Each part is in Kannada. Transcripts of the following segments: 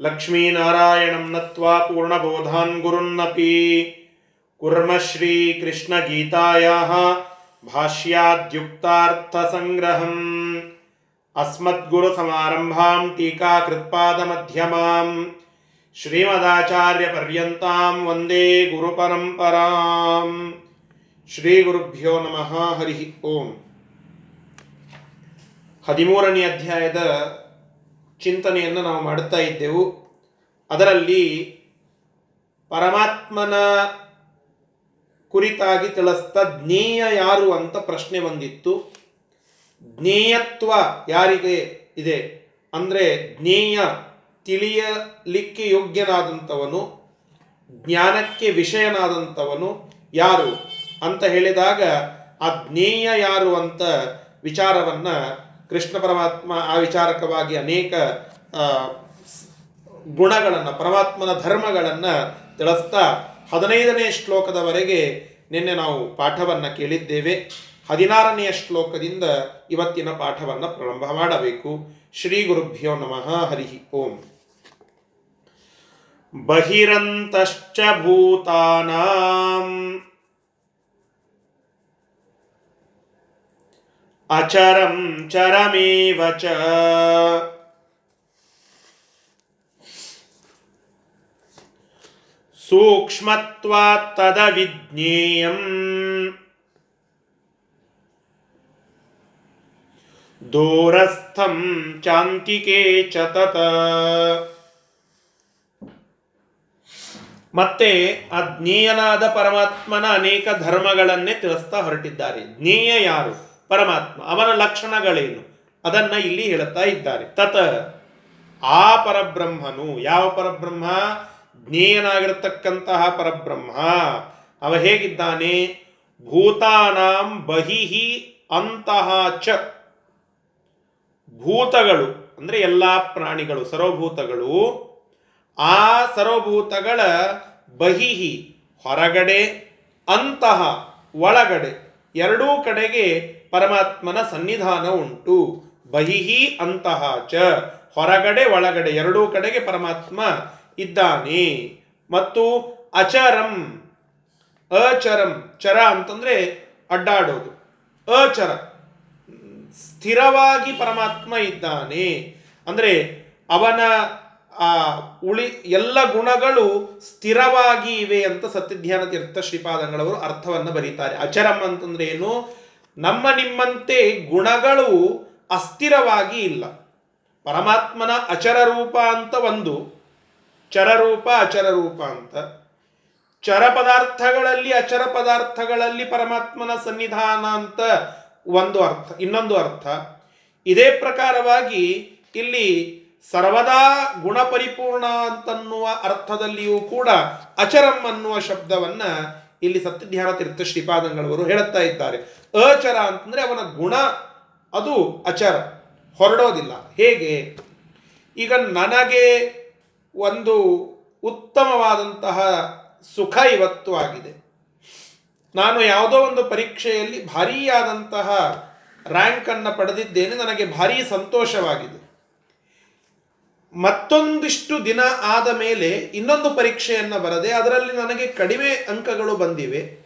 लक्ष्मीनारायणं नत्वा पूर्णबोधान् गुरुन्नपि कुर्म श्रीकृष्णगीतायाः भाष्याद्युक्तार्थसङ्ग्रहम् अस्मद्गुरुसमारम्भां टीकाकृत्पादमध्यमां श्रीमदाचार्यपर्यन्तां वन्दे गुरुपरम्परां ಶ್ರೀಗುರುಭ್ಯೋ ನಮಃ ಹರಿ ಓಂ ಹದಿಮೂರನೇ ಅಧ್ಯಾಯದ ಚಿಂತನೆಯನ್ನು ನಾವು ಮಾಡುತ್ತಾ ಇದ್ದೆವು. ಅದರಲ್ಲಿ ಪರಮಾತ್ಮನ ಕುರಿತಾಗಿ ತಿಳಿಸ್ತಾ ಜ್ಞೇಯ ಯಾರು ಅಂತ ಪ್ರಶ್ನೆ ಬಂದಿತ್ತು. ಜ್ಞೇಯತ್ವ ಯಾರಿಗೆ ಇದೆ? ಅಂದರೆ ಜ್ಞೇಯ ತಿಳಿಯಲಿಕ್ಕೆ ಯೋಗ್ಯನಾದಂಥವನು, ಜ್ಞಾನಕ್ಕೆ ವಿಷಯನಾದಂಥವನು ಯಾರು? ಅಂತ ಹೇಳಿದಾಗ, ಆ ಜ್ಞೇಯ ಯಾರು ಅಂತ ವಿಚಾರವನ್ನ ಕೃಷ್ಣ ಪರಮಾತ್ಮ ಆ ವಿಚಾರಕವಾಗಿ ಅನೇಕ ಗುಣಗಳನ್ನು, ಪರಮಾತ್ಮನ ಧರ್ಮಗಳನ್ನು ತಿಳಿಸ್ತಾ ಹದಿನೈದನೇ ಶ್ಲೋಕದವರೆಗೆ ನಿನ್ನೆ ನಾವು ಪಾಠವನ್ನು ಕೇಳಿದ್ದೇವೆ. ಹದಿನಾರನೆಯ ಶ್ಲೋಕದಿಂದ ಇವತ್ತಿನ ಪಾಠವನ್ನು ಪ್ರಾರಂಭ ಮಾಡಬೇಕು. ಶ್ರೀ ಗುರುಭ್ಯೋ ನಮಃ, ಹರಿ ಓಂ. ಬಹಿರಂತಶ್ಚ ಭೂತಾನಾಂ ಅಚರಂ ಚರಮೇವ ಚ ಸೂಕ್ಷ್ಮತ್ವಾತ್ ತದವಿಜ್ಞೇಯಂ ದೂರಸ್ಥಂ ಚಾಂತಿಕೆ ಚತತ ತತ ಮತ್ತೆ ಅಜ್ಞೇಯನಾದ ಪರಮಾತ್ಮನ ಅನೇಕ ಧರ್ಮಗಳನ್ನೇ ತಿಳಿಸ್ತಾ ಹೊರಟಿದ್ದಾರೆ. ಜ್ಞೇಯ ಯಾರು? ಪರಮಾತ್ಮ, ಅವನ ಲಕ್ಷಣಗಳೇನು? ಅದನ್ನ ಇಲ್ಲಿ ಹೇಳುತ್ತಾ ಇದ್ದಾರೆ. ತತ ಆ ಪರಬ್ರಹ್ಮನು, ಯಾವ ಪರಬ್ರಹ್ಮ? ಜ್ಞೇಯನಾಗಿರತಕ್ಕಂತಹ ಪರಬ್ರಹ್ಮ. ಅವ ಹೇಗಿದ್ದಾನೆ? ಭೂತಾನಾಂ ಬಹಿಹಿ ಅಂತಹ ಚ. ಭೂತಗಳು, ಅಂದ್ರೆ ಎಲ್ಲಾ ಪ್ರಾಣಿಗಳು ಸರ್ವಭೂತಗಳು ಆ ಸರ್ವಭೂತಗಳ ಬಹಿಹಿ ಹೊರಗಡೆ ಅಂತಹ ಒಳಗಡೆ, ಎರಡೂ ಕಡೆಗೆ ಪರಮಾತ್ಮನ ಸನ್ನಿಧಾನ ಉಂಟು. ಬಹಿಹಿ ಅಂತಹ ಚ. ಹೊರಗಡೆ ಒಳಗಡೆ ಎರಡೂ ಕಡೆಗೆ ಪರಮಾತ್ಮ ಇದ್ದಾನೆ. ಮತ್ತು ಅಚರಂ. ಅಚರಂ. ಚರ ಅಂತಂದ್ರೆ ಅಡ್ಡಾಡೋದು. ಅಚರ. ಸ್ಥಿರವಾಗಿ ಪರಮಾತ್ಮ ಇದ್ದಾನೆ. ಅಂದ್ರೆ ಅವನ, ಆ, ಉಳಿ, ಎಲ್ಲ ಗುಣಗಳು ಸ್ಥಿರವಾಗಿ ಇವೆ ಅಂತ ಸತ್ಯಧ್ಯಾನ ತೀರ್ಥ ಶ್ರೀಪಾದಂಗಳವರು ಅರ್ಥವನ್ನು ಬರೀತಾರೆ. ಅಚರಂ ಅಂತಂದ್ರೆ ಏನು? ನಮ್ಮ ನಿಮ್ಮಂತೆ ಗುಣಗಳು ಅಸ್ಥಿರವಾಗಿ ಇಲ್ಲ. ಪರಮಾತ್ಮನ ಅಚರ ರೂಪ ಅಂತ ಒಂದು, ಚರರೂಪ ಅಚರರೂಪ ಅಂತ. ಚರ ಪದಾರ್ಥಗಳಲ್ಲಿ ಅಚರ ಪದಾರ್ಥಗಳಲ್ಲಿ ಪರಮಾತ್ಮನ ಸನ್ನಿಧಾನ ಅಂತ ಒಂದು ಅರ್ಥ, ಇನ್ನೊಂದು ಅರ್ಥ. ಇದೇ ಪ್ರಕಾರವಾಗಿ ಇಲ್ಲಿ ಸರ್ವದಾ ಗುಣ ಪರಿಪೂರ್ಣ ಅಂತನ್ನುವ ಅರ್ಥದಲ್ಲಿಯೂ ಕೂಡ ಅಚರಂ ಅನ್ನುವ ಶಬ್ದವನ್ನ ಇಲ್ಲಿ ಸತ್ಯಧ್ಯಾನ ತೀರ್ಥ ಶ್ರೀಪಾದಂಗಳವರು ಹೇಳುತ್ತಾ ಇದ್ದಾರೆ. ಅಚರ ಅಂತಂದರೆ ಅವನ ಗುಣ, ಅದು ಅಚರ, ಹೊರಡೋದಿಲ್ಲ. ಹೇಗೆ? ಈಗ ನನಗೆ ಒಂದು ಉತ್ತಮವಾದಂತಹ ಸುಖ ಇವತ್ತು ಆಗಿದೆ. ನಾನು ಯಾವುದೋ ಒಂದು ಪರೀಕ್ಷೆಯಲ್ಲಿ ಭಾರೀಯಾದಂತಹ ರ್ಯಾಂಕನ್ನು ಪಡೆದಿದ್ದೇನೆ, ನನಗೆ ಭಾರೀ ಸಂತೋಷವಾಗಿದೆ. ಮತ್ತೊಂದಿಷ್ಟು ದಿನ ಆದ ಮೇಲೆ ಇನ್ನೊಂದು ಪರೀಕ್ಷೆಯನ್ನು ಬರದೆ, ಅದರಲ್ಲಿ ನನಗೆ ಕಡಿಮೆ ಅಂಕಗಳು ಬಂದಿವೆ.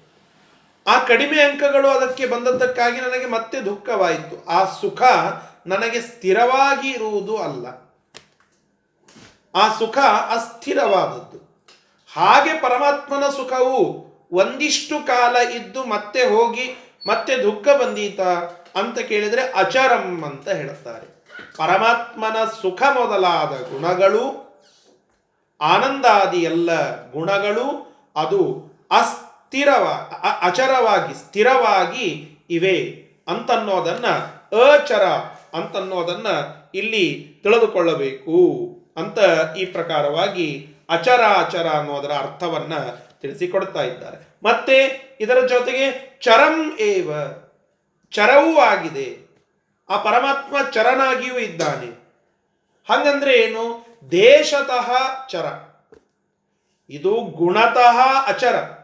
ಆ ಕಡಿಮೆ ಅಂಕಗಳು ಅದಕ್ಕೆ ಬಂದದ್ದಕ್ಕಾಗಿ ನನಗೆ ಮತ್ತೆ ದುಃಖವಾಯಿತು. ಆ ಸುಖ ನನಗೆ ಸ್ಥಿರವಾಗಿ ಇರುವುದು ಅಲ್ಲ. ಆ ಸುಖ ಅಸ್ಥಿರವಾದದ್ದು. ಹಾಗೆ ಪರಮಾತ್ಮನ ಸುಖವು ಒಂದಿಷ್ಟು ಕಾಲ ಇದ್ದು ಮತ್ತೆ ಹೋಗಿ ಮತ್ತೆ ದುಃಖ ಬಂದೀತ ಅಂತ ಕೇಳಿದರೆ ಅಚರಂ ಅಂತ ಹೇಳುತ್ತಾರೆ. ಪರಮಾತ್ಮನ ಸುಖ ಮೊದಲಾದ ಗುಣಗಳು, ಆನಂದಾದಿ ಎಲ್ಲ ಗುಣಗಳು, ಅದು ಅಸ್ಥಿರವ ಅಚರವಾಗಿ ಸ್ಥಿರವಾಗಿ ಇವೆ ಅಂತನ್ನೋದನ್ನ ಅಚರ ಅಂತನ್ನೋದನ್ನ ಇಲ್ಲಿ ತಿಳಿದುಕೊಳ್ಳಬೇಕು ಅಂತ ಈ ಪ್ರಕಾರವಾಗಿ ಅಚರ ಅಚರ ಅನ್ನೋದರ ಅರ್ಥವನ್ನ ತಿಳಿಸಿಕೊಡ್ತಾ ಇದ್ದಾರೆ. ಮತ್ತೆ ಇದರ ಜೊತೆಗೆ ಚರಂ ಏವ, ಚರವೂ ಆಗಿದೆ. ಆ ಪರಮಾತ್ಮ ಚರನಾಗಿಯೂ ಇದ್ದಾನೆ. ಹಂಗಂದ್ರೆ ಏನು? ದೇಶತಃ ಚರ. ಇದು ಗುಣತಃ ಅಚರ.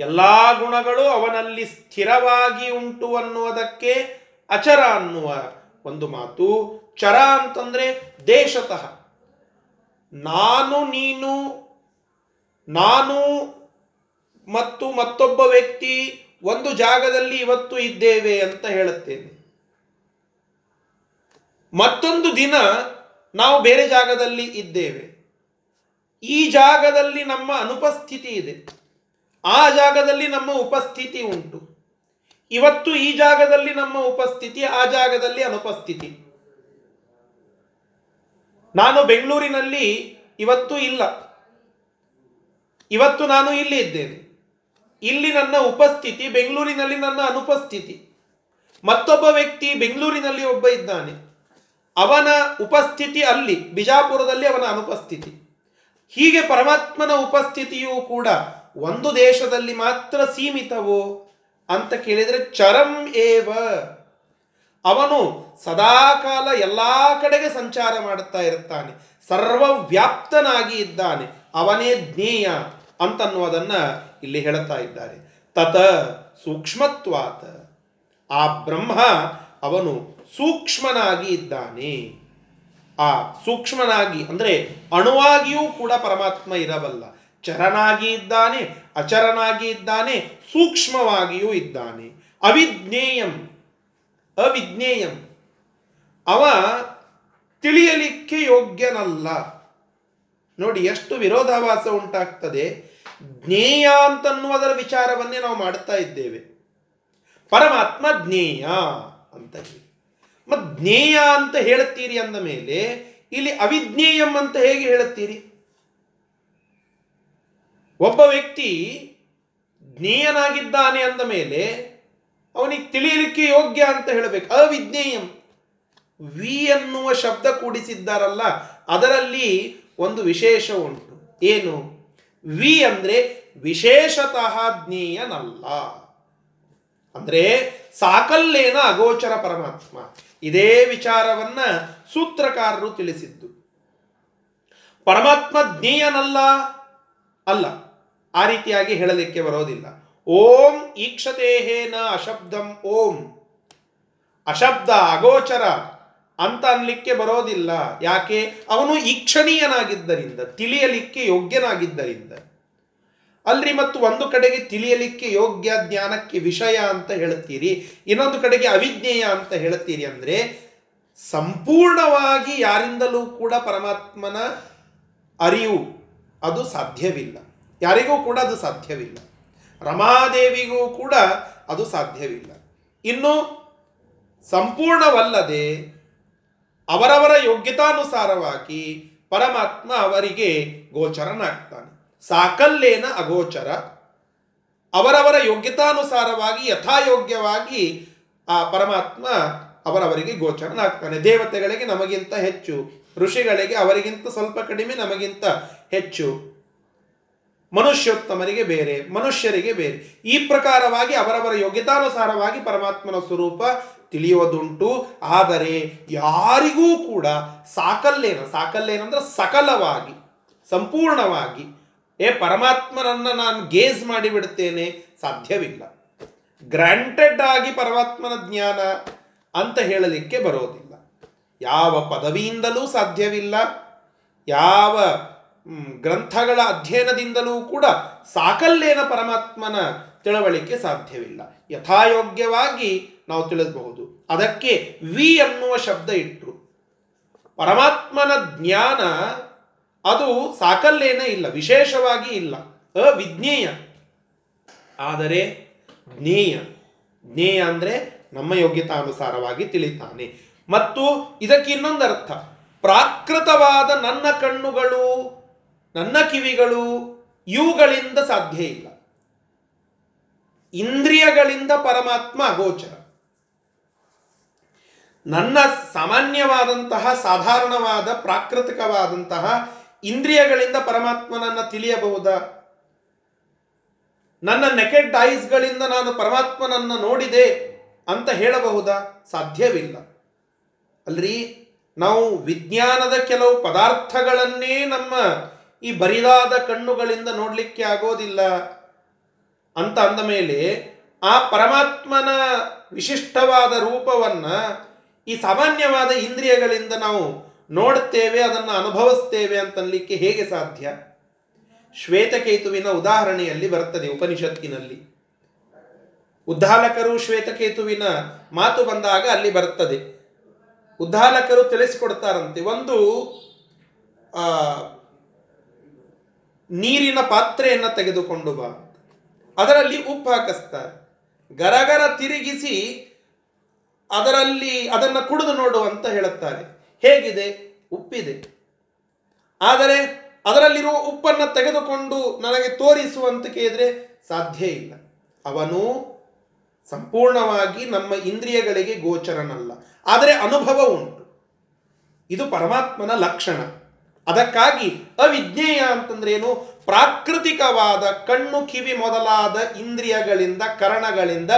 ಎಲ್ಲಾ ಗುಣಗಳು ಅವನಲ್ಲಿ ಸ್ಥಿರವಾಗಿ ಉಂಟು ಅನ್ನುವುದಕ್ಕೆ ಅಚರ ಅನ್ನುವ ಒಂದು ಮಾತು. ಚರ ಅಂತಂದ್ರೆ ದೇಶತಃ. ನಾನು, ನೀನು, ನಾನು ಮತ್ತು ಮತ್ತೊಬ್ಬ ವ್ಯಕ್ತಿ ಒಂದು ಜಾಗದಲ್ಲಿ ಇವತ್ತು ಇದ್ದೇವೆ ಅಂತ ಹೇಳುತ್ತೇನೆ. ಮತ್ತೊಂದು ದಿನ ನಾವು ಬೇರೆ ಜಾಗದಲ್ಲಿ ಇದ್ದೇವೆ. ಈ ಜಾಗದಲ್ಲಿ ನಮ್ಮ ಅನುಪಸ್ಥಿತಿ ಇದೆ. ಆ ಜಾಗದಲ್ಲಿ ನಮ್ಮ ಉಪಸ್ಥಿತಿ ಉಂಟು. ಇವತ್ತು ಈ ಜಾಗದಲ್ಲಿ ನಮ್ಮ ಉಪಸ್ಥಿತಿ, ಆ ಜಾಗದಲ್ಲಿ ಅನುಪಸ್ಥಿತಿ. ನಾನು ಬೆಂಗಳೂರಿನಲ್ಲಿ ಇವತ್ತು ಇಲ್ಲ. ಇವತ್ತು ನಾನು ಇಲ್ಲಿ ಇದ್ದೇನೆ. ಇಲ್ಲಿ ನನ್ನ ಉಪಸ್ಥಿತಿ, ಬೆಂಗಳೂರಿನಲ್ಲಿ ನನ್ನ ಅನುಪಸ್ಥಿತಿ. ಮತ್ತೊಬ್ಬ ವ್ಯಕ್ತಿ ಬೆಂಗಳೂರಿನಲ್ಲಿ ಒಬ್ಬ ಇದ್ದಾನೆ. ಅವನ ಉಪಸ್ಥಿತಿ ಅಲ್ಲಿ, ಬಿಜಾಪುರದಲ್ಲಿ ಅವನ ಅನುಪಸ್ಥಿತಿ. ಹೀಗೆ ಪರಮಾತ್ಮನ ಉಪಸ್ಥಿತಿಯೂ ಕೂಡ ಒಂದು ದೇಶದಲ್ಲಿ ಮಾತ್ರ ಸೀಮಿತವೋ ಅಂತ ಕೇಳಿದರೆ ಚರಂ ಏವ. ಅವನು ಸದಾಕಾಲ ಎಲ್ಲ ಕಡೆಗೆ ಸಂಚಾರ ಮಾಡುತ್ತಾ ಇರುತ್ತಾನೆ. ಸರ್ವವ್ಯಾಪ್ತನಾಗಿ ಇದ್ದಾನೆ. ಅವನೇ ಜ್ಞೇಯ ಅಂತನ್ನುವುದನ್ನು ಇಲ್ಲಿ ಹೇಳುತ್ತಾ ಇದ್ದಾರೆ. ತತ ಸೂಕ್ಷ್ಮತ್ವಾತ. ಆ ಬ್ರಹ್ಮ ಅವನು ಸೂಕ್ಷ್ಮನಾಗಿ ಇದ್ದಾನೆ. ಆ ಸೂಕ್ಷ್ಮನಾಗಿ ಅಂದರೆ ಅಣುವಾಗಿಯೂ ಕೂಡ ಪರಮಾತ್ಮ ಇರಬಲ್ಲ. ಚರನಾಗಿ ಇದ್ದಾನೆ, ಅಚರನಾಗಿ ಇದ್ದಾನೆ, ಸೂಕ್ಷ್ಮವಾಗಿಯೂ ಇದ್ದಾನೆ. ಅವಿಜ್ಞೇಯಂ ಅವಿಜ್ಞೇಯಂ. ಅವ ತಿಳಿಯಲಿಕ್ಕೆ ಯೋಗ್ಯನಲ್ಲ. ನೋಡಿ, ಎಷ್ಟು ವಿರೋಧಾಭಾಸ ಉಂಟಾಗ್ತದೆ. ಜ್ಞೇಯ ಅಂತನ್ನುವುದರ ವಿಚಾರವನ್ನೇ ನಾವು ಮಾಡ್ತಾ ಇದ್ದೇವೆ. ಪರಮಾತ್ಮ ಜ್ಞೇಯ ಅಂತ ಹೇಳಿ. ಮತ್ತು ಜ್ಞೇಯ ಅಂತ ಹೇಳುತ್ತೀರಿ ಅಂದ ಮೇಲೆ, ಇಲ್ಲಿ ಅವಿಜ್ಞೇಯಂ ಅಂತ ಹೇಗೆ ಹೇಳುತ್ತೀರಿ ಒಬ್ಬ ವ್ಯಕ್ತಿ ಜ್ಞೇಯನಾಗಿದ್ದಾನೆ ಅಂದ ಮೇಲೆ ಅವನಿಗೆ ತಿಳಿಯಲಿಕ್ಕೆ ಯೋಗ್ಯ ಅಂತ ಹೇಳಬೇಕು. ಅವಿಜ್ಞೇಯಂ. ವಿ ಎನ್ನುವ ಶಬ್ದ ಕೂಡಿಸಿದ್ದಾರಲ್ಲ, ಅದರಲ್ಲಿ ಒಂದು ವಿಶೇಷ ಉಂಟು. ಏನು? ವಿ ಅಂದರೆ ವಿಶೇಷತಃ ಜ್ಞೇಯನಲ್ಲ. ಅಂದರೆ ಸಾಕಲ್ಲೇನ ಅಗೋಚರ ಪರಮಾತ್ಮ. ಇದೇ ವಿಚಾರವನ್ನ ಸೂತ್ರಕಾರರು ತಿಳಿಸಿದ್ದು. ಪರಮಾತ್ಮ ಜ್ಞೇಯನಲ್ಲ ಅಲ್ಲ. ಆ ರೀತಿಯಾಗಿ ಹೇಳಲಿಕ್ಕೆ ಬರೋದಿಲ್ಲ. ಓಂ ಈಕ್ಷತೆಹೇನ ಅಶಬ್ದಂ ಓಂ. ಅಶಬ್ದ, ಅಗೋಚರ ಅಂತ ಅನ್ಲಿಕ್ಕೆ ಬರೋದಿಲ್ಲ. ಯಾಕೆ? ಅವನು ಈಕ್ಷಣೀಯನಾಗಿದ್ದರಿಂದ, ತಿಳಿಯಲಿಕ್ಕೆ ಯೋಗ್ಯನಾಗಿದ್ದರಿಂದ. ಅಲ್ರಿ, ಮತ್ತು ಒಂದು ಕಡೆಗೆ ತಿಳಿಯಲಿಕ್ಕೆ ಯೋಗ್ಯ ಜ್ಞಾನಕ್ಕೆ ವಿಷಯ ಅಂತ ಹೇಳುತ್ತೀರಿ, ಇನ್ನೊಂದು ಕಡೆಗೆ ಅವಿಜ್ಞೇಯ ಅಂತ ಹೇಳುತ್ತೀರಿ ಅಂದರೆ, ಸಂಪೂರ್ಣವಾಗಿ ಯಾರಿಂದಲೂ ಕೂಡ ಪರಮಾತ್ಮನ ಅರಿವು ಅದು ಸಾಧ್ಯವಿಲ್ಲ. ಯಾರಿಗೂ ಕೂಡ ಅದು ಸಾಧ್ಯವಿಲ್ಲ. ರಮಾದೇವಿಗೂ ಕೂಡ ಅದು ಸಾಧ್ಯವಿಲ್ಲ. ಇನ್ನು ಸಂಪೂರ್ಣವಲ್ಲದೆ ಅವರವರ ಯೋಗ್ಯತಾನುಸಾರವಾಗಿ ಪರಮಾತ್ಮ ಅವರಿಗೆ ಗೋಚರನಾಗ್ತಾನೆ. ಸಾಕಲ್ಲೇನ ಅಗೋಚರ, ಅವರವರ ಯೋಗ್ಯತಾನುಸಾರವಾಗಿ ಯಥಾಯೋಗ್ಯವಾಗಿ ಆ ಪರಮಾತ್ಮ ಅವರವರಿಗೆ ಗೋಚರನಾಗ್ತಾನೆ. ದೇವತೆಗಳಿಗೆ ನಮಗಿಂತ ಹೆಚ್ಚು, ಋಷಿಗಳಿಗೆ ಅವರಿಗಿಂತ ಸ್ವಲ್ಪ ಕಡಿಮೆ ನಮಗಿಂತ ಹೆಚ್ಚು. ಮನುಷ್ಯೋತ್ತಮರಿಗೆ ಬೇರೆ, ಮನುಷ್ಯರಿಗೆ ಬೇರೆ. ಈ ಪ್ರಕಾರವಾಗಿ ಅವರವರ ಯೋಗ್ಯತಾನುಸಾರವಾಗಿ ಪರಮಾತ್ಮನ ಸ್ವರೂಪ ತಿಳಿಯೋದುಂಟು ಆದರೆ ಯಾರಿಗೂ ಕೂಡ ಸಾಕಲ್ಲೇನ, ಸಾಕಲ್ಲೇನಂದ್ರೆ ಸಕಲವಾಗಿ, ಸಂಪೂರ್ಣವಾಗಿ, ಏ ಪರಮಾತ್ಮನನ್ನು ನಾನು ಗೇಜ್ ಮಾಡಿಬಿಡ್ತೇನೆ ಸಾಧ್ಯವಿಲ್ಲ. ಗ್ರಾಂಟೆಡ್ ಆಗಿ ಪರಮಾತ್ಮನ ಜ್ಞಾನ ಅಂತ ಹೇಳಲಿಕ್ಕೆ ಬರೋದಿಲ್ಲ. ಯಾವ ಪದವಿಯಿಂದಲೂ ಸಾಧ್ಯವಿಲ್ಲ. ಯಾವ ಗ್ರಂಥಗಳ ಅಧ್ಯಯನದಿಂದಲೂ ಕೂಡ ಸಾಕಲ್ಲೇನ ಪರಮಾತ್ಮನ ತಿಳುವಳಿಕೆ ಸಾಧ್ಯವಿಲ್ಲ. ಯಥಾಯೋಗ್ಯವಾಗಿ ನಾವು ತಿಳಿಸಬಹುದು. ಅದಕ್ಕೆ ವಿ ಅನ್ನುವ ಶಬ್ದ ಇಟ್ಟರು ಪರಮಾತ್ಮನ ಜ್ಞಾನ ಅದು ಸಾಕಲ್ಲೇನೇ ಇಲ್ಲ, ವಿಶೇಷವಾಗಿ ಇಲ್ಲ. ಅವಿಜ್ಞೇಯ. ಆದರೆ ಜ್ಞೇಯ. ಜ್ಞೇಯ ಅಂದರೆ ನಮ್ಮ ಯೋಗ್ಯತಾನುಸಾರವಾಗಿ ತಿಳಿತಾನೆ. ಮತ್ತು ಇದಕ್ಕೆ ಇನ್ನೊಂದು ಅರ್ಥ ಪ್ರಾಕೃತವಾದ ನನ್ನ ಕಣ್ಣುಗಳು ನನ್ನ ಕಿವಿಗಳು ಇವುಗಳಿಂದ ಸಾಧ್ಯ ಇಲ್ಲ. ಇಂದ್ರಿಯಗಳಿಂದ ಪರಮಾತ್ಮ ಅಗೋಚರ ನನ್ನ ಸಾಮಾನ್ಯವಾದಂತಹ, ಸಾಧಾರಣವಾದ, ಪ್ರಾಕೃತಿಕವಾದಂತಹ ಇಂದ್ರಿಯಗಳಿಂದ ಪರಮಾತ್ಮನನ್ನು ತಿಳಿಯಬಹುದಾ? ನನ್ನ ನೆಕೆಡ್ ಐಸ್ಗಳಿಂದ ನಾನು ಪರಮಾತ್ಮನನ್ನು ನೋಡಿದೆ ಅಂತ ಹೇಳಬಹುದಾ? ಸಾಧ್ಯವಿಲ್ಲ. ಅಲ್ರಿ, ನಾವು ವಿಜ್ಞಾನದ ಕೆಲವು ಪದಾರ್ಥಗಳನ್ನೇ ನಮ್ಮ ಈ ಬರಿದಾದ ಕಣ್ಣುಗಳಿಂದ ನೋಡಲಿಕ್ಕೆ ಆಗೋದಿಲ್ಲ ಅಂತ ಅಂದ ಮೇಲೆ ಆ ಪರಮಾತ್ಮನ ವಿಶಿಷ್ಟವಾದ ರೂಪವನ್ನು ಈ ಸಾಮಾನ್ಯವಾದ ಇಂದ್ರಿಯಗಳಿಂದ ನಾವು ನೋಡುತ್ತೇವೆ ಅದನ್ನು ಅನುಭವಿಸ್ತೇವೆ ಅಂತನ್ಲಿಕ್ಕೆ ಹೇಗೆ ಸಾಧ್ಯ? ಶ್ವೇತಕೇತುವಿನ ಉದಾಹರಣೆಯಲ್ಲಿ ಬರ್ತದೆ ಉಪನಿಷತ್ತಿನಲ್ಲಿ. ಉದ್ದಾಲಕರು ಶ್ವೇತಕೇತುವಿನ ಮಾತು ಬಂದಾಗ ಅಲ್ಲಿ ಬರ್ತದೆ ಉದ್ದಾಲಕರು ತಿಳಿಸಿಕೊಡ್ತಾರಂತೆ, ಒಂದು ನೀರಿನ ಪಾತ್ರೆಯನ್ನು ತೆಗೆದುಕೊಂಡು ಬಾ. ಅದರಲ್ಲಿ ಉಪ್ಪು ಹಾಕಿಸ್ತಾರೆ. ಗರಗರ ತಿರುಗಿಸಿ ಅದರಲ್ಲಿ ಅದನ್ನು ಕುಡಿದು ನೋಡು ಅಂತ ಹೇಳುತ್ತಾರೆ. ಹೇಗಿದೆ? ಉಪ್ಪಿದೆ. ಆದರೆ ಅದರಲ್ಲಿರುವ ಉಪ್ಪನ್ನು ತೆಗೆದುಕೊಂಡು ನನಗೆ ತೋರಿಸುವಂತ ಕೇಳಿದ್ರೆ ಸಾಧ್ಯ ಇಲ್ಲ. ಅವನು ಸಂಪೂರ್ಣವಾಗಿ ನಮ್ಮ ಇಂದ್ರಿಯಗಳಿಗೆ ಗೋಚರನಲ್ಲ. ಆದರೆ ಅನುಭವ ಉಂಟು. ಇದು ಪರಮಾತ್ಮನ ಲಕ್ಷಣ. ಅದಕ್ಕಾಗಿ ಅವಿಜ್ಞೇಯ ಅಂತಂದ್ರೇನು ಪ್ರಾಕೃತಿಕವಾದ ಕಣ್ಣು, ಕಿವಿ ಮೊದಲಾದ ಇಂದ್ರಿಯಗಳಿಂದ, ಕರಣಗಳಿಂದ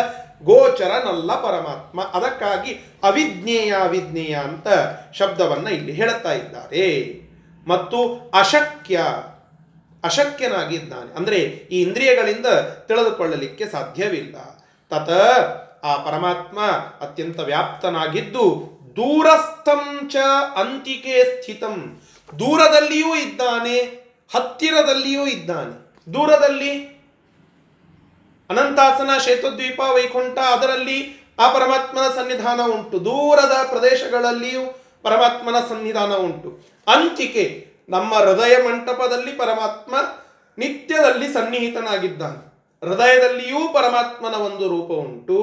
ಗೋಚರನಲ್ಲ ಪರಮಾತ್ಮ. ಅದಕ್ಕಾಗಿ ಅವಿಜ್ಞೇಯ ಅವಿಜ್ಞೇಯ ಅಂತ ಶಬ್ದವನ್ನು ಇಲ್ಲಿ ಹೇಳುತ್ತಾ ಇದ್ದಾರೆ. ಮತ್ತು ಅಶಕ್ಯ, ಅಶಕ್ಯನಾಗಿದ್ದಾನೆ. ಅಂದರೆ ಈ ಇಂದ್ರಿಯಗಳಿಂದ ತಿಳಿದುಕೊಳ್ಳಲಿಕ್ಕೆ ಸಾಧ್ಯವಿಲ್ಲ. ತತ ಆ ಪರಮಾತ್ಮ ಅತ್ಯಂತ ವ್ಯಾಪ್ತನಾಗಿದ್ದು ದೂರಸ್ಥಂಚ ಅಂತಿಕೆ ಸ್ಥಿತಂ. ದೂರದಲ್ಲಿಯೂ ಇದ್ದಾನೆ, ಹತ್ತಿರದಲ್ಲಿಯೂ ಇದ್ದಾನೆ. ದೂರದಲ್ಲಿ ಅನಂತಾಸನ ಶೇತದ್ವೀಪ ವೈಕುಂಠ, ಅದರಲ್ಲಿ ಆ ಪರಮಾತ್ಮನ ಸನ್ನಿಧಾನ ಉಂಟು. ದೂರದ ಪ್ರದೇಶಗಳಲ್ಲಿಯೂ ಪರಮಾತ್ಮನ ಸನ್ನಿಧಾನ ಉಂಟು. ಅಂತಿಕೆ ನಮ್ಮ ಹೃದಯ ಮಂಟಪದಲ್ಲಿ ಪರಮಾತ್ಮ ನಿತ್ಯದಲ್ಲಿ ಸನ್ನಿಹಿತನಾಗಿದ್ದಾನೆ. ಹೃದಯದಲ್ಲಿಯೂ ಪರಮಾತ್ಮನ ಒಂದು ರೂಪ ಉಂಟು,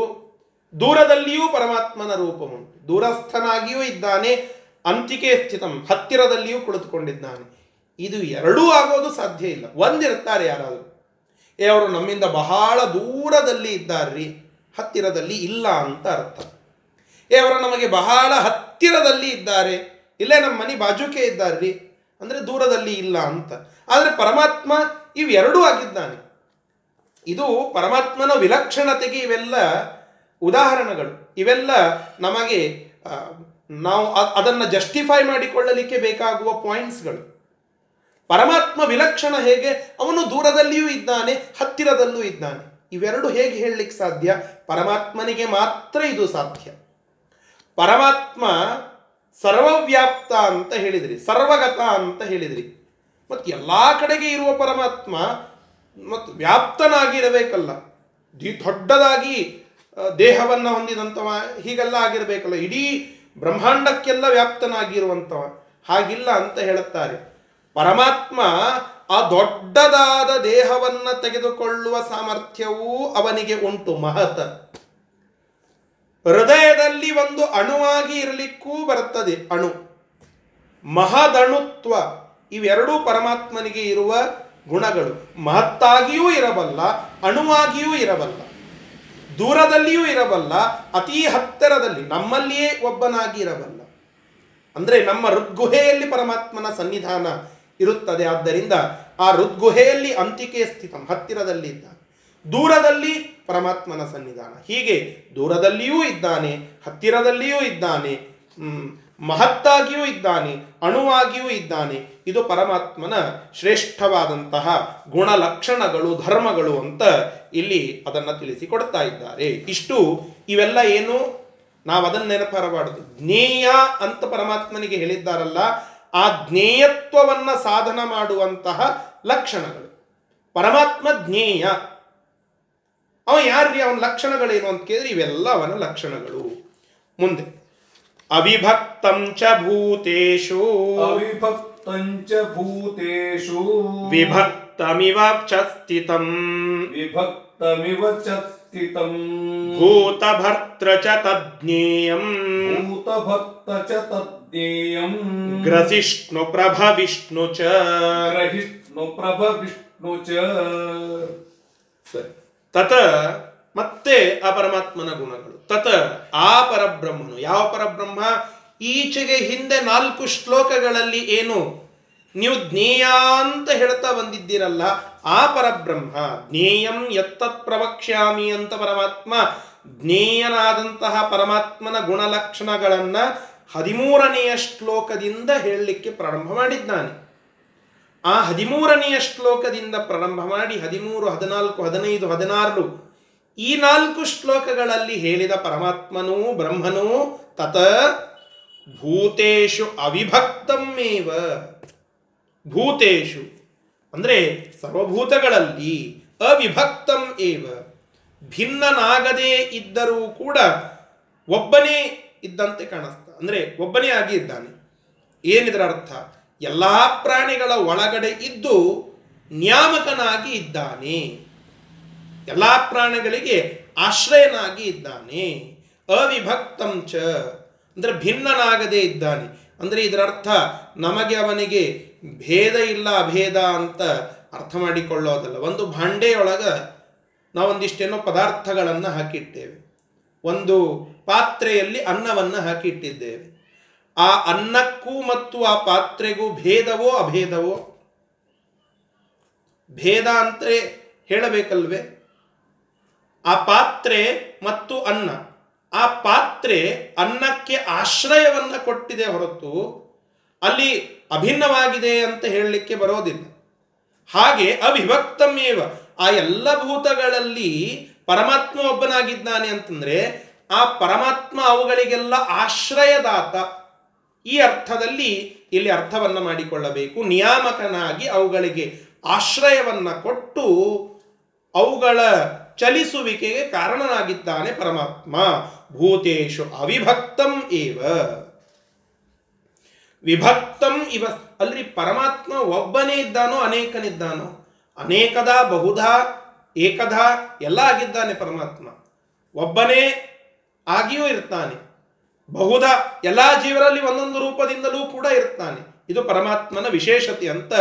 ದೂರದಲ್ಲಿಯೂ ಪರಮಾತ್ಮನ ರೂಪ ಉಂಟು. ದೂರಸ್ಥನಾಗಿಯೂ ಇದ್ದಾನೆ ಅಂತಿಕೆ ಸ್ಥಿತಂ, ಹತ್ತಿರದಲ್ಲಿಯೂ ಕುಳಿತುಕೊಂಡಿದ್ದಾನೆ. ಇದು ಎರಡೂ ಆಗೋದು ಸಾಧ್ಯ ಇಲ್ಲ. ಒಂದಿರ್ತಾರೆ ಯಾರಾದರೂ. ಏ, ಅವರು ನಮ್ಮಿಂದ ಬಹಳ ದೂರದಲ್ಲಿ ಇದ್ದಾರ್ರಿ, ಹತ್ತಿರದಲ್ಲಿ ಇಲ್ಲ ಅಂತ ಅರ್ಥ. ಏ, ಅವರು ನಮಗೆ ಬಹಳ ಹತ್ತಿರದಲ್ಲಿ ಇದ್ದಾರೆ, ಇಲ್ಲೇ ನಮ್ಮ ಮನೆ ಬಾಜುಕೆ ಇದ್ದಾರ್ರಿ, ಅಂದರೆ ದೂರದಲ್ಲಿ ಇಲ್ಲ ಅಂತ. ಆದರೆ ಪರಮಾತ್ಮ ಇವೆರಡೂ ಆಗಿದ್ದಾನೆ. ಇದು ಪರಮಾತ್ಮನ ವಿಲಕ್ಷಣತೆಗೆ ಇವೆಲ್ಲ ಉದಾಹರಣೆಗಳು. ಇವೆಲ್ಲ ನಮಗೆ ನಾವು ಅದನ್ನು ಜಸ್ಟಿಫೈ ಮಾಡಿಕೊಳ್ಳಲಿಕ್ಕೆ ಬೇಕಾಗುವ ಪಾಯಿಂಟ್ಸ್ಗಳು ಪರಮಾತ್ಮ ವಿಲಕ್ಷಣ ಹೇಗೆ? ಅವನು ದೂರದಲ್ಲಿಯೂ ಇದ್ದಾನೆ, ಹತ್ತಿರದಲ್ಲೂ ಇದ್ದಾನೆ. ಇವೆರಡು ಹೇಗೆ ಹೇಳಲಿಕ್ಕೆ ಸಾಧ್ಯ? ಪರಮಾತ್ಮನಿಗೆ ಮಾತ್ರ ಇದು ಸಾಧ್ಯ. ಪರಮಾತ್ಮ ಸರ್ವವ್ಯಾಪ್ತ ಅಂತ ಹೇಳಿದ್ರಿ, ಸರ್ವಗತ ಅಂತ ಹೇಳಿದ್ರಿ. ಮತ್ತು ಎಲ್ಲ ಕಡೆಗೆ ಇರುವ ಪರಮಾತ್ಮ ಮತ್ತು ವ್ಯಾಪ್ತನಾಗಿರಬೇಕಲ್ಲ. ದೊಡ್ಡದಾಗಿ ದೇಹವನ್ನು ಹೊಂದಿದಂಥವ ಹೀಗೆಲ್ಲ ಆಗಿರಬೇಕಲ್ಲ. ಇಡೀ ಬ್ರಹ್ಮಾಂಡಕ್ಕೆಲ್ಲ ವ್ಯಾಪ್ತನಾಗಿರುವಂಥವ. ಹಾಗಿಲ್ಲ ಅಂತ ಹೇಳುತ್ತಾರೆ. ಪರಮಾತ್ಮ ಆ ದೊಡ್ಡದಾದ ದೇಹವನ್ನು ತೆಗೆದುಕೊಳ್ಳುವ ಸಾಮರ್ಥ್ಯವೂ ಅವನಿಗೆ ಉಂಟು, ಮಹತ. ಹೃದಯದಲ್ಲಿ ಒಂದು ಅಣುವಾಗಿ ಇರಲಿಕ್ಕೂ ಬರುತ್ತದೆ, ಅಣು. ಮಹದಣುತ್ವ. ಇವೆರಡೂ ಪರಮಾತ್ಮನಿಗೆ ಇರುವ ಗುಣಗಳು. ಮಹತ್ತಾಗಿಯೂ ಇರಬಲ್ಲ, ಅಣುವಾಗಿಯೂ ಇರಬಲ್ಲ. ದೂರದಲ್ಲಿಯೂ ಇರಬಲ್ಲ, ಅತಿ ಹತ್ತಿರದಲ್ಲಿ ನಮ್ಮಲ್ಲಿಯೇ ಒಬ್ಬನಾಗಿ ಇರಬಲ್ಲ. ಅಂದರೆ ನಮ್ಮ ಹೃದ್ಗುಹೆಯಲ್ಲಿ ಪರಮಾತ್ಮನ ಸನ್ನಿಧಾನ ಇರುತ್ತದೆ. ಆದ್ದರಿಂದ ಆ ಹೃದ್ಗುಹೆಯಲ್ಲಿ ಅಂತಿಕೆ ಸ್ಥಿತ, ಹತ್ತಿರದಲ್ಲಿ ಇದ್ದಾನೆ. ದೂರದಲ್ಲಿ ಪರಮಾತ್ಮನ ಸನ್ನಿಧಾನ. ಹೀಗೆ ದೂರದಲ್ಲಿಯೂ ಇದ್ದಾನೆ, ಹತ್ತಿರದಲ್ಲಿಯೂ ಇದ್ದಾನೆ. ಮಹತ್ತಾಗಿಯೂ ಇದ್ದಾನೆ, ಅಣುವಾಗಿಯೂ ಇದ್ದಾನೆ. ಇದು ಪರಮಾತ್ಮನ ಶ್ರೇಷ್ಠವಾದಂತಹ ಗುಣಲಕ್ಷಣಗಳು, ಧರ್ಮಗಳು ಅಂತ ಇಲ್ಲಿ ಅದನ್ನು ತಿಳಿಸಿಕೊಡ್ತಾ ಇದ್ದಾರೆ. ಇಷ್ಟು, ಇವೆಲ್ಲ ಏನು? ನಾವು ಅದನ್ನು ನೆನಪರಬಾರದು ಜ್ಞೇಯ ಅಂತ ಪರಮಾತ್ಮನಿಗೆ ಹೇಳಿದ್ದಾರಲ್ಲ, ಆ ಜ್ಞೇಯತ್ವವನ್ನು ಸಾಧನ ಮಾಡುವಂತಹ ಲಕ್ಷಣಗಳು. ಪರಮಾತ್ಮ ಜ್ಞೇಯ. ಅವ ಯಾರ್ರಿ ಅವನ ಲಕ್ಷಣಗಳೇನು ಅಂತ ಕೇಳಿದ್ರೆ ಇವೆಲ್ಲ ಅವನ ಲಕ್ಷಣಗಳು. ಮುಂದೆ. ಭೂತೇಶು ಅವಿಭಕ್ತಂ ಚ ಭೂತೇಷು ವಿಭಕ್ತಮಿವ ಚ ಸ್ಥಿತಂ ವಿಭಕ್ತಮಿವ ಚ ಸ್ಥಿತಂ ಭೂತಭರ್ತ್ರ ಚ ತಜ್ಞೇಯಂ ಭೂತಭಕ್ತ ಚ ತದ್ದೇಯಂ ಗ್ರಸಿಷ್ಣು ಪ್ರಭ ವಿಷ್ಣು ಚ ಗ್ರಹಿಷ್ಣು ಪ್ರಭ ವಿಷ್ಣು ಚ ತತ ಮತ್ತೆ ಆ ಪರಮಾತ್ಮನ ಗುಣಗಳು. ತತ ಆ ಪರಬ್ರಹ್ಮನು. ಯಾವ ಪರಬ್ರಹ್ಮ? ಈಚೆಗೆ ಹಿಂದೆ ನಾಲ್ಕು ಶ್ಲೋಕಗಳಲ್ಲಿ ಏನು? ನೀವು ಜ್ಞೇಯ ಅಂತ ಹೇಳ್ತಾ ಬಂದಿದ್ದೀರಲ್ಲ, ಆ ಪರಬ್ರಹ್ಮ, ಜ್ಞೇಯಂ ಎತ್ತತ್ ಪ್ರವಕ್ಷ್ಯಾಮಿ ಅಂತ ಪರಮಾತ್ಮ, ಜ್ಞೇಯನಾದಂತಹ ಪರಮಾತ್ಮನ ಗುಣಲಕ್ಷಣಗಳನ್ನ ಹದಿಮೂರನೆಯ ಶ್ಲೋಕದಿಂದ ಹೇಳಲಿಕ್ಕೆ ಪ್ರಾರಂಭ ಮಾಡಿದ್ದಾನೆ. ಆ ಹದಿಮೂರನೆಯ ಶ್ಲೋಕದಿಂದ ಪ್ರಾರಂಭ ಮಾಡಿ ಹದಿಮೂರು, ಹದಿನಾಲ್ಕು, ಹದಿನೈದು, ಹದಿನಾರು ಈ ನಾಲ್ಕು ಶ್ಲೋಕಗಳಲ್ಲಿ ಹೇಳಿದ ಪರಮಾತ್ಮನೂ ಬ್ರಹ್ಮನೂ ತತ ಭೂತೇಶು ಅವಿಭಕ್ತಮೇವ ಭೂತೇಶು ಅಂದರೆ ಸರ್ವಭೂತಗಳಲ್ಲಿ ಅವಿಭಕ್ತಂ ಏವ. ಭಿನ್ನನಾಗದೇ ಇದ್ದರೂ ಕೂಡ ಒಬ್ಬನೇ ಇದ್ದಂತೆ ಕಾಣಿಸ್ತಾ, ಅಂದರೆ ಒಬ್ಬನೇ ಆಗಿ ಇದ್ದಾನೆ. ಏನಿದರ ಅರ್ಥ? ಎಲ್ಲ ಪ್ರಾಣಿಗಳ ಒಳಗಡೆ ಇದ್ದು ನ್ಯಾಮಕನಾಗಿ ಇದ್ದಾನೆ. ಎಲ್ಲ ಪ್ರಾಣಿಗಳಿಗೆ ಆಶ್ರಯನಾಗಿ ಇದ್ದಾನೆ. ಅವಿಭಕ್ತಂ ಚ. ಅಂದರೆ ಭಿನ್ನನಾಗದೇ ಇದ್ದಾನೆ. ಅಂದರೆ ಇದರ ಅರ್ಥ ನಮಗೆ ಅವನಿಗೆ ಭೇದ ಇಲ್ಲ ಅಭೇದ ಅಂತ ಅರ್ಥ ಮಾಡಿಕೊಳ್ಳೋದಲ್ಲ. ಒಂದು ಭಾಂಡೆಯೊಳಗೆ ನಾವೊಂದಿಷ್ಟೇನೋ ಪದಾರ್ಥಗಳನ್ನು ಹಾಕಿಟ್ಟೇವೆ. ಒಂದು ಪಾತ್ರೆಯಲ್ಲಿ ಅನ್ನವನ್ನು ಹಾಕಿಟ್ಟಿದ್ದೇವೆ. ಆ ಅನ್ನಕ್ಕೂ ಮತ್ತು ಆ ಪಾತ್ರೆಗೂ ಭೇದವೋ ಅಭೇದವೋ? ಭೇದ ಅಂತ ಹೇಳಬೇಕಲ್ವೇ? ಆ ಪಾತ್ರೆ ಮತ್ತು ಅನ್ನ. ಆ ಪಾತ್ರೆ ಅನ್ನಕ್ಕೆ ಆಶ್ರಯವನ್ನು ಕೊಟ್ಟಿದೆ ಹೊರತು ಅಲ್ಲಿ ಅಭಿನ್ನವಾಗಿದೆ ಅಂತ ಹೇಳಲಿಕ್ಕೆ ಬರೋದಿಲ್ಲ. ಹಾಗೆ ಅವಿಭಕ್ತಮೇವ ಆ ಎಲ್ಲ ಭೂತಗಳಲ್ಲಿ ಪರಮಾತ್ಮ ಒಬ್ಬನಾಗಿದ್ದಾನೆ ಅಂತಂದರೆ ಆ ಪರಮಾತ್ಮ ಅವುಗಳಿಗೆಲ್ಲ ಆಶ್ರಯದಾತ. ಈ ಅರ್ಥದಲ್ಲಿ ಇಲ್ಲಿ ಅರ್ಥವನ್ನು ಮಾಡಿಕೊಳ್ಳಬೇಕು. ನಿಯಾಮಕನಾಗಿ ಅವುಗಳಿಗೆ ಆಶ್ರಯವನ್ನು ಕೊಟ್ಟು ಅವುಗಳ ಚಲಿಸುವಿಕೆಗೆ ಕಾರಣನಾಗಿದ್ದಾನೆ ಪರಮಾತ್ಮ. ಭೂತೇಶು ಅವಿಭಕ್ತಂ ಏವ. ವಿಭಕ್ತಂ ಇವ. ಅಲ್ರಿ, ಪರಮಾತ್ಮ ಒಬ್ಬನೇ ಇದ್ದಾನೋ, ಅನೇಕನಿದ್ದಾನೋ, ಅನೇಕದ ಬಹುಧಾ ಏಕಧ ಎಲ್ಲ ಆಗಿದ್ದಾನೆ ಪರಮಾತ್ಮ. ಒಬ್ಬನೇ ಆಗಿಯೂ ಇರ್ತಾನೆ. ಬಹುಧ ಎಲ್ಲ ಜೀವರಲ್ಲಿ ಒಂದೊಂದು ರೂಪದಿಂದಲೂ ಕೂಡ ಇರ್ತಾನೆ. ಇದು ಪರಮಾತ್ಮನ ವಿಶೇಷತೆ ಅಂತ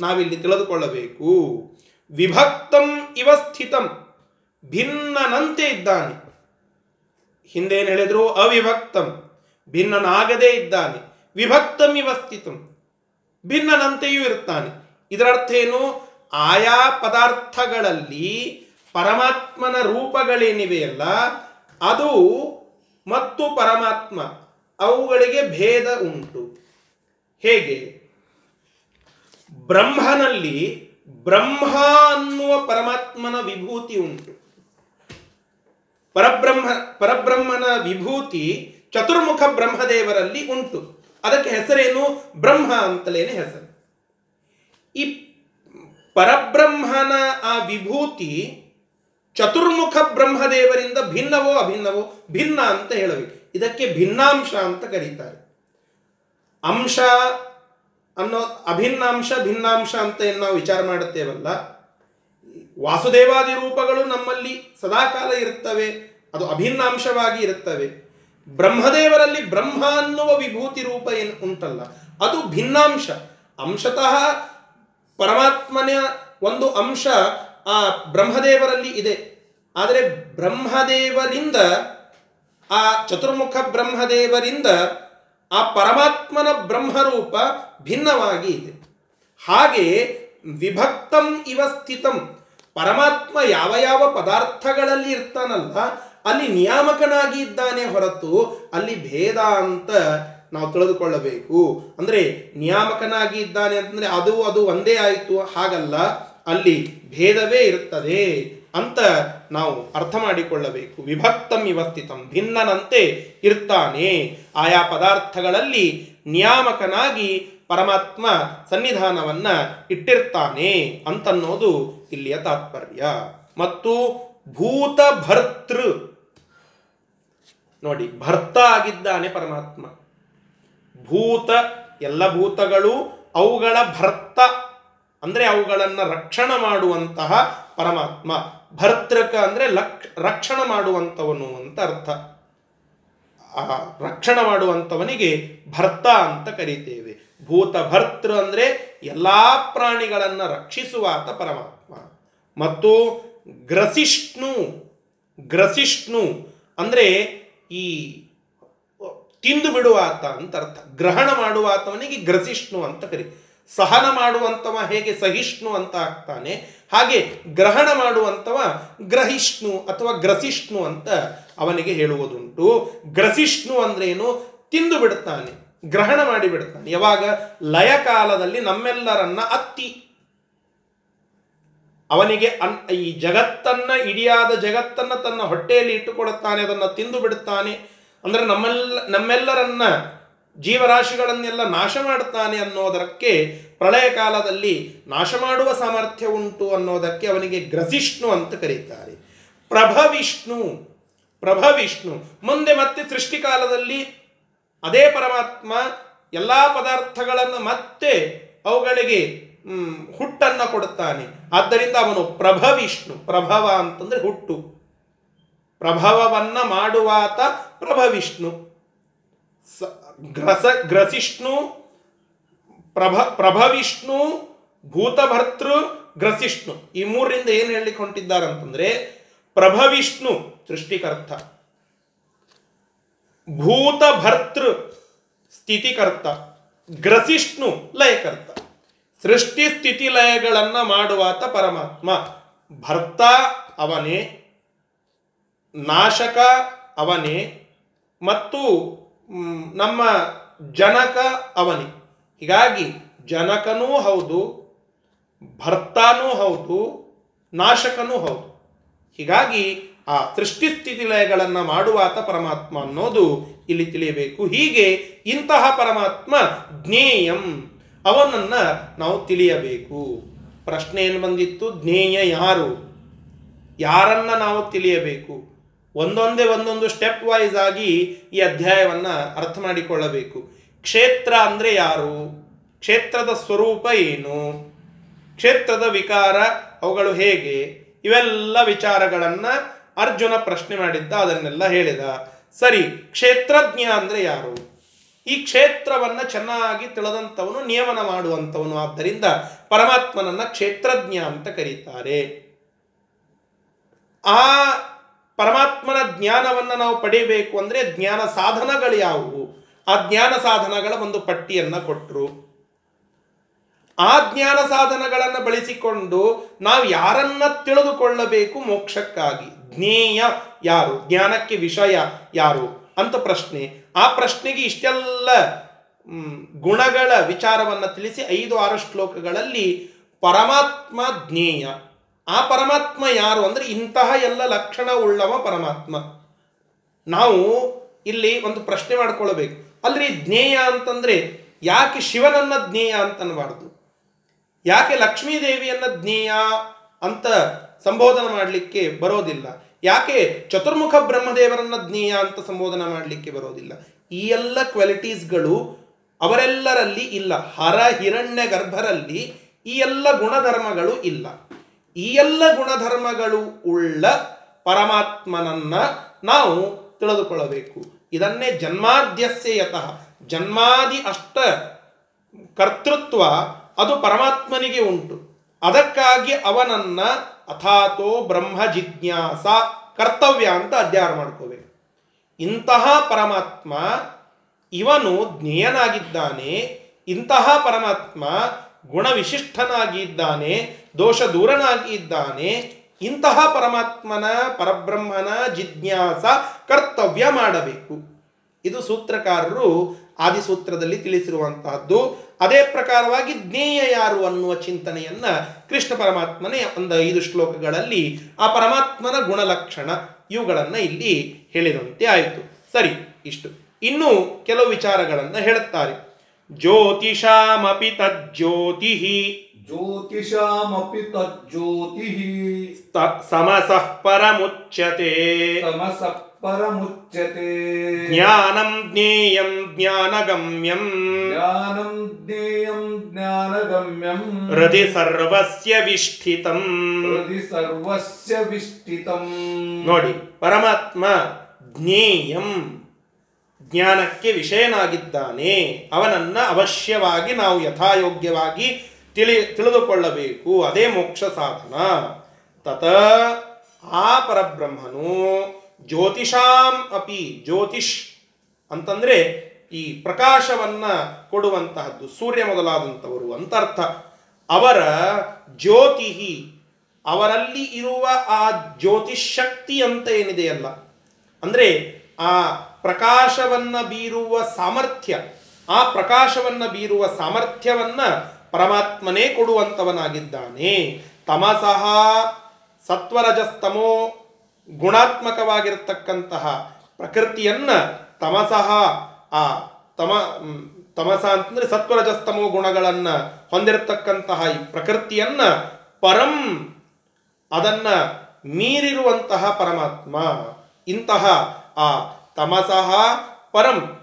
ನಾವಿಲ್ಲಿ ತಿಳಿದುಕೊಳ್ಳಬೇಕು. ವಿಭಕ್ತಂ ಇವ ಸ್ಥಿತಂ. ಭಿನ್ನನಂತೆ ಇದ್ದಾನೆ. ಹಿಂದೇನು ಹೇಳಿದ್ರು? ಅವಿಭಕ್ತಂ. ಭಿನ್ನನಾಗದೇ ಇದ್ದಾನೆ. ವಿಭಕ್ತಂ ಇವ ಸ್ಥಿತಂ ಭಿನ್ನನಂತೆಯೂ ಇರ್ತಾನೆ ಇದರರ್ಥ ಏನು? ಆಯಾ ಪದಾರ್ಥಗಳಲ್ಲಿ ಪರಮಾತ್ಮನ ರೂಪಗಳೇನಿವೆಯಲ್ಲ ಅದು ಮತ್ತು ಪರಮಾತ್ಮ, ಅವುಗಳಿಗೆ ಭೇದ ಉಂಟು. ಹೇಗೆ? ಬ್ರಹ್ಮನಲ್ಲಿ ಬ್ರಹ್ಮ ಅನ್ನುವ ಪರಮಾತ್ಮನ ವಿಭೂತಿ ಉಂಟು. ಪರಬ್ರಹ್ಮ, ಪರಬ್ರಹ್ಮನ ವಿಭೂತಿ ಚತುರ್ಮುಖ ಬ್ರಹ್ಮದೇವರಲ್ಲಿ ಉಂಟು. ಅದಕ್ಕೆ ಹೆಸರೇನು? ಬ್ರಹ್ಮ ಅಂತಲೇನೆ ಹೆಸರು. ಈ ಪರಬ್ರಹ್ಮನ ಆ ವಿಭೂತಿ ಚತುರ್ಮುಖ ಬ್ರಹ್ಮದೇವರಿಂದ ಭಿನ್ನವೋ ಅಭಿನ್ನವೋ ಭಿನ್ನ ಅಂತ ಹೇಳಬೇಕು. ಇದಕ್ಕೆ ಭಿನ್ನಾಂಶ ಅಂತ ಕರೀತಾರೆ. ಅಂಶ ಅನ್ನೋ ಅಭಿನ್ನಾಂಶ, ಭಿನ್ನಾಂಶ ಅಂತ ಏನು ನಾವು ವಿಚಾರ ಮಾಡುತ್ತೇವಲ್ಲ? ವಾಸುದೇವಾದಿ ರೂಪಗಳು ನಮ್ಮಲ್ಲಿ ಸದಾಕಾಲ ಇರುತ್ತವೆ, ಅದು ಅಭಿನ್ನಾಂಶವಾಗಿ ಇರುತ್ತವೆ. ಬ್ರಹ್ಮದೇವರಲ್ಲಿ ಬ್ರಹ್ಮ ಅನ್ನುವ ವಿಭೂತಿ ರೂಪ ಏನು ಉಂಟಲ್ಲ, ಅದು ಭಿನ್ನಾಂಶ. ಅಂಶತಃ ಪರಮಾತ್ಮನ ಒಂದು ಅಂಶ ಆ ಬ್ರಹ್ಮದೇವರಲ್ಲಿ ಇದೆ. ಆದರೆ ಬ್ರಹ್ಮದೇವರಿಂದ, ಆ ಚತುರ್ಮುಖ ಬ್ರಹ್ಮದೇವರಿಂದ ಆ ಪರಮಾತ್ಮನ ಬ್ರಹ್ಮರೂಪ ಭಿನ್ನವಾಗಿ ಇದೆ. ಹಾಗೆ ವಿಭಕ್ತಂ ಇವ ಸ್ಥಿತಂ. ಪರಮಾತ್ಮ ಯಾವ ಯಾವ ಪದಾರ್ಥಗಳಲ್ಲಿ ಇರ್ತಾನಲ್ಲ, ಅಲ್ಲಿ ನಿಯಾಮಕನಾಗಿ ಇದ್ದಾನೆ ಹೊರತು ಅಲ್ಲಿ ಭೇದ ಅಂತ ನಾವು ತಿಳಿದುಕೊಳ್ಳಬೇಕು. ಅಂದರೆ ನಿಯಾಮಕನಾಗಿ ಇದ್ದಾನೆ ಅಂತಂದರೆ ಅದು ಅದು ಒಂದೇ ಆಯಿತು, ಹಾಗಲ್ಲ, ಅಲ್ಲಿ ಭೇದವೇ ಇರುತ್ತದೆ ಅಂತ ನಾವು ಅರ್ಥ ಮಾಡಿಕೊಳ್ಳಬೇಕು. ವಿಭಕ್ತಂ ಇವಸ್ಥಿತಂ, ಭಿನ್ನನಂತೆ ಇರ್ತಾನೆ. ಆಯಾ ಪದಾರ್ಥಗಳಲ್ಲಿ ನಿಯಾಮಕನಾಗಿ ಪರಮಾತ್ಮ ಸನ್ನಿಧಾನವನ್ನ ಇಟ್ಟಿರ್ತಾನೆ ಅಂತನ್ನೋದು ಇಲ್ಲಿಯ ತಾತ್ಪರ್ಯ. ಮತ್ತು ಭೂತ ಭರ್ತೃ ನೋಡಿ, ಭರ್ತ ಆಗಿದ್ದಾನೆ ಪರಮಾತ್ಮ. ಭೂತ, ಎಲ್ಲ ಭೂತಗಳು ಅವುಗಳ ಭರ್ತ. ಅಂದ್ರೆ ಅವುಗಳನ್ನು ರಕ್ಷಣ ಮಾಡುವಂತಹ ಪರಮಾತ್ಮ. ಭರ್ತೃಕ ಅಂದ್ರೆ ಲಕ್ಷ ರಕ್ಷಣ ಮಾಡುವಂಥವನು ಅಂತ ಅರ್ಥ. ಆ, ರಕ್ಷಣ ಮಾಡುವಂಥವನಿಗೆ ಭರ್ತ ಅಂತ ಕರೀತೇವೆ. ಭೂತ ಭರ್ತೃ ಅಂದ್ರೆ ಎಲ್ಲಾ ಪ್ರಾಣಿಗಳನ್ನು ರಕ್ಷಿಸುವಾತ ಪರಮಾತ್ಮ. ಮತ್ತು ಗ್ರಸಿಷ್ಣು ಗ್ರಸಿಷ್ಣು ಅಂದರೆ ಈ ತಿಂದು ಬಿಡುವಾತ ಅಂತ ಅರ್ಥ. ಗ್ರಹಣ ಮಾಡುವಾತವನಿಗೆ ಗ್ರಸಿಷ್ಣು ಅಂತ ಕರಿ. ಸಹನ ಮಾಡುವಂಥವ ಹೇಗೆ ಸಹಿಷ್ಣು ಅಂತ ಆಗ್ತಾನೆ. ಹಾಗೆ ಗ್ರಹಣ ಮಾಡುವಂಥವ ಗ್ರಹಿಷ್ಣು ಅಥವಾ ಗ್ರಸಿಷ್ಣು ಅಂತ ಅವನಿಗೆ ಹೇಳುವುದುಂಟು. ಗ್ರಸಿಷ್ಣು ಅಂದ್ರೇನು ತಿಂದು ಬಿಡುತ್ತಾನೆ ಗ್ರಹಣ ಮಾಡಿ ಬಿಡುತ್ತಾನೆ ಯಾವಾಗ? ಲಯ ಕಾಲದಲ್ಲಿ ನಮ್ಮೆಲ್ಲರನ್ನ ಅತ್ತಿ. ಅವನಿಗೆ ಅನ್ ಈ ಜಗತ್ತನ್ನ, ಇಡಿಯಾದ ಜಗತ್ತನ್ನ ತನ್ನ ಹೊಟ್ಟೆಯಲ್ಲಿ ಇಟ್ಟುಕೊಡುತ್ತಾನೆ, ಅದನ್ನು ತಿಂದು ಬಿಡುತ್ತಾನೆ. ಅಂದ್ರೆ ನಮ್ಮೆಲ್ಲ ನಮ್ಮೆಲ್ಲರನ್ನ, ಜೀವರಾಶಿಗಳನ್ನೆಲ್ಲ ನಾಶ ಮಾಡುತ್ತಾನೆ ಅನ್ನೋದಕ್ಕೆ, ಪ್ರಳಯ ಕಾಲದಲ್ಲಿ ನಾಶ ಮಾಡುವ ಸಾಮರ್ಥ್ಯ ಉಂಟು ಅನ್ನೋದಕ್ಕೆ ಅವನಿಗೆ ಗ್ರಸಿಷ್ಣು ಅಂತ ಕರೀತಾರೆ. ಪ್ರಭವಿಷ್ಣು. ಪ್ರಭವಿಷ್ಣು. ಮುಂದೆ ಮತ್ತೆ ಸೃಷ್ಟಿಕಾಲದಲ್ಲಿ ಅದೇ ಪರಮಾತ್ಮ ಎಲ್ಲ ಪದಾರ್ಥಗಳನ್ನು ಮತ್ತೆ ಅವುಗಳಿಗೆ ಹುಟ್ಟನ್ನು ಕೊಡುತ್ತಾನೆ. ಆದ್ದರಿಂದ ಅವನು ಪ್ರಭವಿಷ್ಣು. ಪ್ರಭವ ಅಂತಂದ್ರೆ ಹುಟ್ಟು. ಪ್ರಭವವನ್ನು ಮಾಡುವಾತ ಪ್ರಭವಿಷ್ಣು. ಸ- ಗ್ರಸ, ಗ್ರಸಿಷ್ಣು, ಪ್ರಭ, ಪ್ರಭವಿಷ್ಣು, ಭೂತಭರ್ತೃ, ಗ್ರಸಿಷ್ಣು. ಈ ಮೂರರಿಂದ ಏನು ಹೇಳಲಿಕ್ಕೆ ಅಂತಂದ್ರೆ ಪ್ರಭವಿಷ್ಣು, ಸೃಷ್ಟಿಕರ್ತ. ಭೂತಭರ್ತೃ ಸ್ಥಿತಿಕರ್ತ, ಗ್ರಸಿಷ್ಣು ಲಯಕರ್ತ. ಸೃಷ್ಟಿ ಸ್ಥಿತಿ ಲಯಗಳನ್ನ ಮಾಡುವಾತ ಪರಮಾತ್ಮ. ಭರ್ತ ಅವನೇ, ನಾಶಕ ಅವನೇ ಮತ್ತು ನಮ್ಮ ಜನಕ ಅವನೇ. ಹೀಗಾಗಿ ಜನಕನೂ ಹೌದು, ಭರ್ತಾನೂ ಹೌದು, ನಾಶಕನೂ ಹೌದು. ಹೀಗಾಗಿ ಆ ಸೃಷ್ಟಿ ಸ್ಥಿತಿ ಲಯಗಳನ್ನು ಮಾಡುವಾತ ಪರಮಾತ್ಮ ಅನ್ನೋದು ಇಲ್ಲಿ ತಿಳಿಯಬೇಕು. ಹೀಗೆ ಇಂತಹ ಪರಮಾತ್ಮ ಜ್ಞೇಯಂ, ಅವನನ್ನು ನಾವು ತಿಳಿಯಬೇಕು. ಪ್ರಶ್ನೆ ಏನು ಬಂದಿತ್ತು? ಜ್ಞೇಯ ಯಾರು? ಯಾರನ್ನ ನಾವು ತಿಳಿಯಬೇಕು? ಒಂದೊಂದೇ ಒಂದೊಂದು ಸ್ಟೆಪ್ ವೈಸ್ ಆಗಿ ಈ ಅಧ್ಯಾಯವನ್ನು ಅರ್ಥ ಮಾಡಿಕೊಳ್ಳಬೇಕು. ಕ್ಷೇತ್ರ ಅಂದರೆ ಯಾರು? ಕ್ಷೇತ್ರದ ಸ್ವರೂಪ ಏನು? ಕ್ಷೇತ್ರದ ವಿಕಾರ ಅವುಗಳು ಹೇಗೆ? ಇವೆಲ್ಲ ವಿಚಾರಗಳನ್ನ ಅರ್ಜುನ ಪ್ರಶ್ನೆ ಮಾಡಿದ್ದ, ಅದನ್ನೆಲ್ಲ ಹೇಳಿದ. ಸರಿ, ಕ್ಷೇತ್ರಜ್ಞ ಅಂದ್ರೆ ಯಾರು? ಈ ಕ್ಷೇತ್ರವನ್ನ ಚೆನ್ನಾಗಿ ತಿಳಿದಂಥವನು, ನಿಯಮನ ಮಾಡುವಂಥವನು. ಆದ್ದರಿಂದ ಪರಮಾತ್ಮನನ್ನ ಕ್ಷೇತ್ರಜ್ಞ ಅಂತ ಕರೀತಾರೆ. ಆ ಪರಮಾತ್ಮನ ಜ್ಞಾನವನ್ನು ನಾವು ಪಡೆಯಬೇಕು ಅಂದರೆ ಜ್ಞಾನ ಸಾಧನಗಳು ಯಾವುವು? ಆ ಜ್ಞಾನ ಸಾಧನಗಳ ಒಂದು ಪಟ್ಟಿಯನ್ನು ಕೊಟ್ಟರು ಆ ಜ್ಞಾನ ಸಾಧನಗಳನ್ನು ಬಳಸಿಕೊಂಡು ನಾವು ಯಾರನ್ನ ತಿಳಿದುಕೊಳ್ಳಬೇಕು ಮೋಕ್ಷಕ್ಕಾಗಿ? ಜ್ಞೇಯ ಯಾರು? ಜ್ಞಾನಕ್ಕೆ ವಿಷಯ ಯಾರು? ಅಂತ ಪ್ರಶ್ನೆ. ಆ ಪ್ರಶ್ನೆಗೆ ಇಷ್ಟೆಲ್ಲ ಗುಣಗಳ ವಿಚಾರವನ್ನು ತಿಳಿಸಿ ಐದು, ಆರು ಶ್ಲೋಕಗಳಲ್ಲಿ ಪರಮಾತ್ಮ ಜ್ಞೇಯ. ಆ ಪರಮಾತ್ಮ ಯಾರು? ಅಂದರೆ ಇಂತಹ ಎಲ್ಲ ಲಕ್ಷಣ ಉಳ್ಳವ ಪರಮಾತ್ಮ. ನಾವು ಇಲ್ಲಿ ಒಂದು ಪ್ರಶ್ನೆ ಮಾಡ್ಕೊಳ್ಬೇಕು. ಅಲ್ಲಿ ಜ್ಞೇಯ ಅಂತಂದ್ರೆ ಯಾಕೆ ಶಿವನನ್ನ ಜ್ಞೇಯ ಅಂತ ಅನ್ಬಾರ್ದು ಯಾಕೆ ಲಕ್ಷ್ಮೀ ದೇವಿಯನ್ನ ಜ್ಞೇಯ ಅಂತ ಸಂಬೋಧನೆ ಮಾಡಲಿಕ್ಕೆ ಬರೋದಿಲ್ಲ. ಯಾಕೆ? ಚತುರ್ಮುಖ ಬ್ರಹ್ಮದೇವರನ್ನ ಜ್ಞೇಯ ಅಂತ ಸಂಬೋಧನೆ ಮಾಡಲಿಕ್ಕೆ ಬರೋದಿಲ್ಲ. ಈ ಎಲ್ಲ ಕ್ವಾಲಿಟೀಸ್ಗಳು ಅವರೆಲ್ಲರಲ್ಲಿ ಇಲ್ಲ. ಹರ ಹಿರಣ್ಯ ಗರ್ಭರಲ್ಲಿ ಈ ಎಲ್ಲ ಗುಣಧರ್ಮಗಳು ಇಲ್ಲ. ಈ ಎಲ್ಲ ಗುಣಧರ್ಮಗಳು ಉಳ್ಳ ಪರಮಾತ್ಮನನ್ನ ನಾವು ತಿಳಿದುಕೊಳ್ಳಬೇಕು. ಇದನ್ನೇ ಜನ್ಮಾದ್ಯಸ್ಯ ಯತಃ. ಜನ್ಮಾದಿ ಅಷ್ಟ ಕರ್ತೃತ್ವ ಅದು ಪರಮಾತ್ಮನಿಗೆ ಉಂಟು. ಅದಕ್ಕಾಗಿ ಅವನನ್ನ ಅಥಾತೋ ಬ್ರಹ್ಮ ಜಿಜ್ಞಾಸ ಕರ್ತವ್ಯ ಅಂತ ಅಧ್ಯಯನ ಮಾಡ್ಕೋಬೇಕು. ಇಂತಹ ಪರಮಾತ್ಮ ಇವನು ಜ್ಞೇಯನಾಗಿದ್ದಾನೆ, ಇಂತಹ ಪರಮಾತ್ಮ ಗುಣವಿಶಿಷ್ಟನಾಗಿದ್ದಾನೆ ದೋಷ ದೂರನಾಗಿದ್ದಾನೆ ಇಂತಹ ಪರಮಾತ್ಮನ ಪರಬ್ರಹ್ಮನ ಜಿಜ್ಞಾಸ ಕರ್ತವ್ಯ ಮಾಡಬೇಕು. ಇದು ಸೂತ್ರಕಾರರು ಆದಿಸೂತ್ರದಲ್ಲಿ ತಿಳಿಸಿರುವಂತಹದ್ದು. ಅದೇ ಪ್ರಕಾರವಾಗಿ ಜ್ಞೇಯ ಯಾರು ಅನ್ನುವ ಚಿಂತನೆಯನ್ನ ಕೃಷ್ಣ ಪರಮಾತ್ಮನೇ ಒಂದು ಐದು ಶ್ಲೋಕಗಳಲ್ಲಿ ಆ ಪರಮಾತ್ಮನ ಗುಣಲಕ್ಷಣ ಇವುಗಳನ್ನು ಇಲ್ಲಿ ಹೇಳಿದಂತೆ ಆಯಿತು. ಸರಿ ಇಷ್ಟು. ಇನ್ನೂ ಕೆಲವು ವಿಚಾರಗಳನ್ನು ಹೇಳುತ್ತಾರೆ. ಜ್ಯೋತಿಷಾಮಪಿ ತಜ್ಜ್ಯೋತಿ. ಜ್ಯೋತಿಷಾಮಪಿ ತಜ್ಜ್ಯೋತಿ. ಸಮಸಃ ಪರಮುಚ್ಯತೆ. ಸಮಸಃ परमुच्यते ಜ್ಞಾನಂ ಜ್ಞೇಯಂ ಜ್ಞಾನಗಮ್ಯಂ ज्ञानं ज्ञेयं ज्ञानगम्यं ಹೃದಯ ಸರ್ವಸ್ಯ ವಿಷ್ಠಿತಂ हृदि सर्वस्य विष्ठितम् ನೋಡಿ ಪರಮಾತ್ಮ ಜ್ಞೇಯಂ ಜ್ಞಾನಕ್ಕೆ ವಿಷಯನಾಗಿದ್ದಾನೆ ಅವನನ್ನ ಅವಶ್ಯವಾಗಿ ನಾವು ಯಥಾಯೋಗ್ಯವಾಗಿ ತಿಳಿ ತಿಳಿದುಕೊಳ್ಳಬೇಕು ಅದೇ ಮೋಕ್ಷ ಸಾಧನ ತತ ಆ ಪರಬ್ರಹ್ಮನು ಜ್ಯೋತಿಷಾಂ ಅಪಿ ಜ್ಯೋತಿಷ್ ಅಂತಂದರೆ ಈ ಪ್ರಕಾಶವನ್ನು ಕೊಡುವಂತಹದ್ದು, ಸೂರ್ಯ ಮೊದಲಾದಂಥವರು ಅಂತರ್ಥ. ಅವರ ಜ್ಯೋತಿ ಅವರಲ್ಲಿ ಇರುವ ಆ ಜ್ಯೋತಿಷ್ ಶಕ್ತಿ ಅಂತ ಏನಿದೆಯಲ್ಲ, ಅಂದರೆ ಆ ಪ್ರಕಾಶವನ್ನು ಬೀರುವ ಸಾಮರ್ಥ್ಯ, ಆ ಪ್ರಕಾಶವನ್ನು ಬೀರುವ ಸಾಮರ್ಥ್ಯವನ್ನು ಪರಮಾತ್ಮನೇ ಕೊಡುವಂಥವನಾಗಿದ್ದಾನೆ ತಮಸಃ ಸತ್ವರಜಸ್ತಮೋ ಗುಣಾತ್ಮಕವಾಗಿರತಕ್ಕಂತಹ ಪ್ರಕೃತಿಯನ್ನ ತಮಸಃ ಆ ತಮ ತಮಸ ಅಂತಂದ್ರೆ ಸತ್ವರಜಸ್ತಮೋ ಗುಣಗಳನ್ನ ಹೊಂದಿರತಕ್ಕಂತಹ ಈ ಪ್ರಕೃತಿಯನ್ನ ಪರಂ, ಅದನ್ನ ಮೀರಿರುವಂತಹ ಪರಮಾತ್ಮ. ಇಂತಹ ಆ ತಮಸಃ ಪರಂ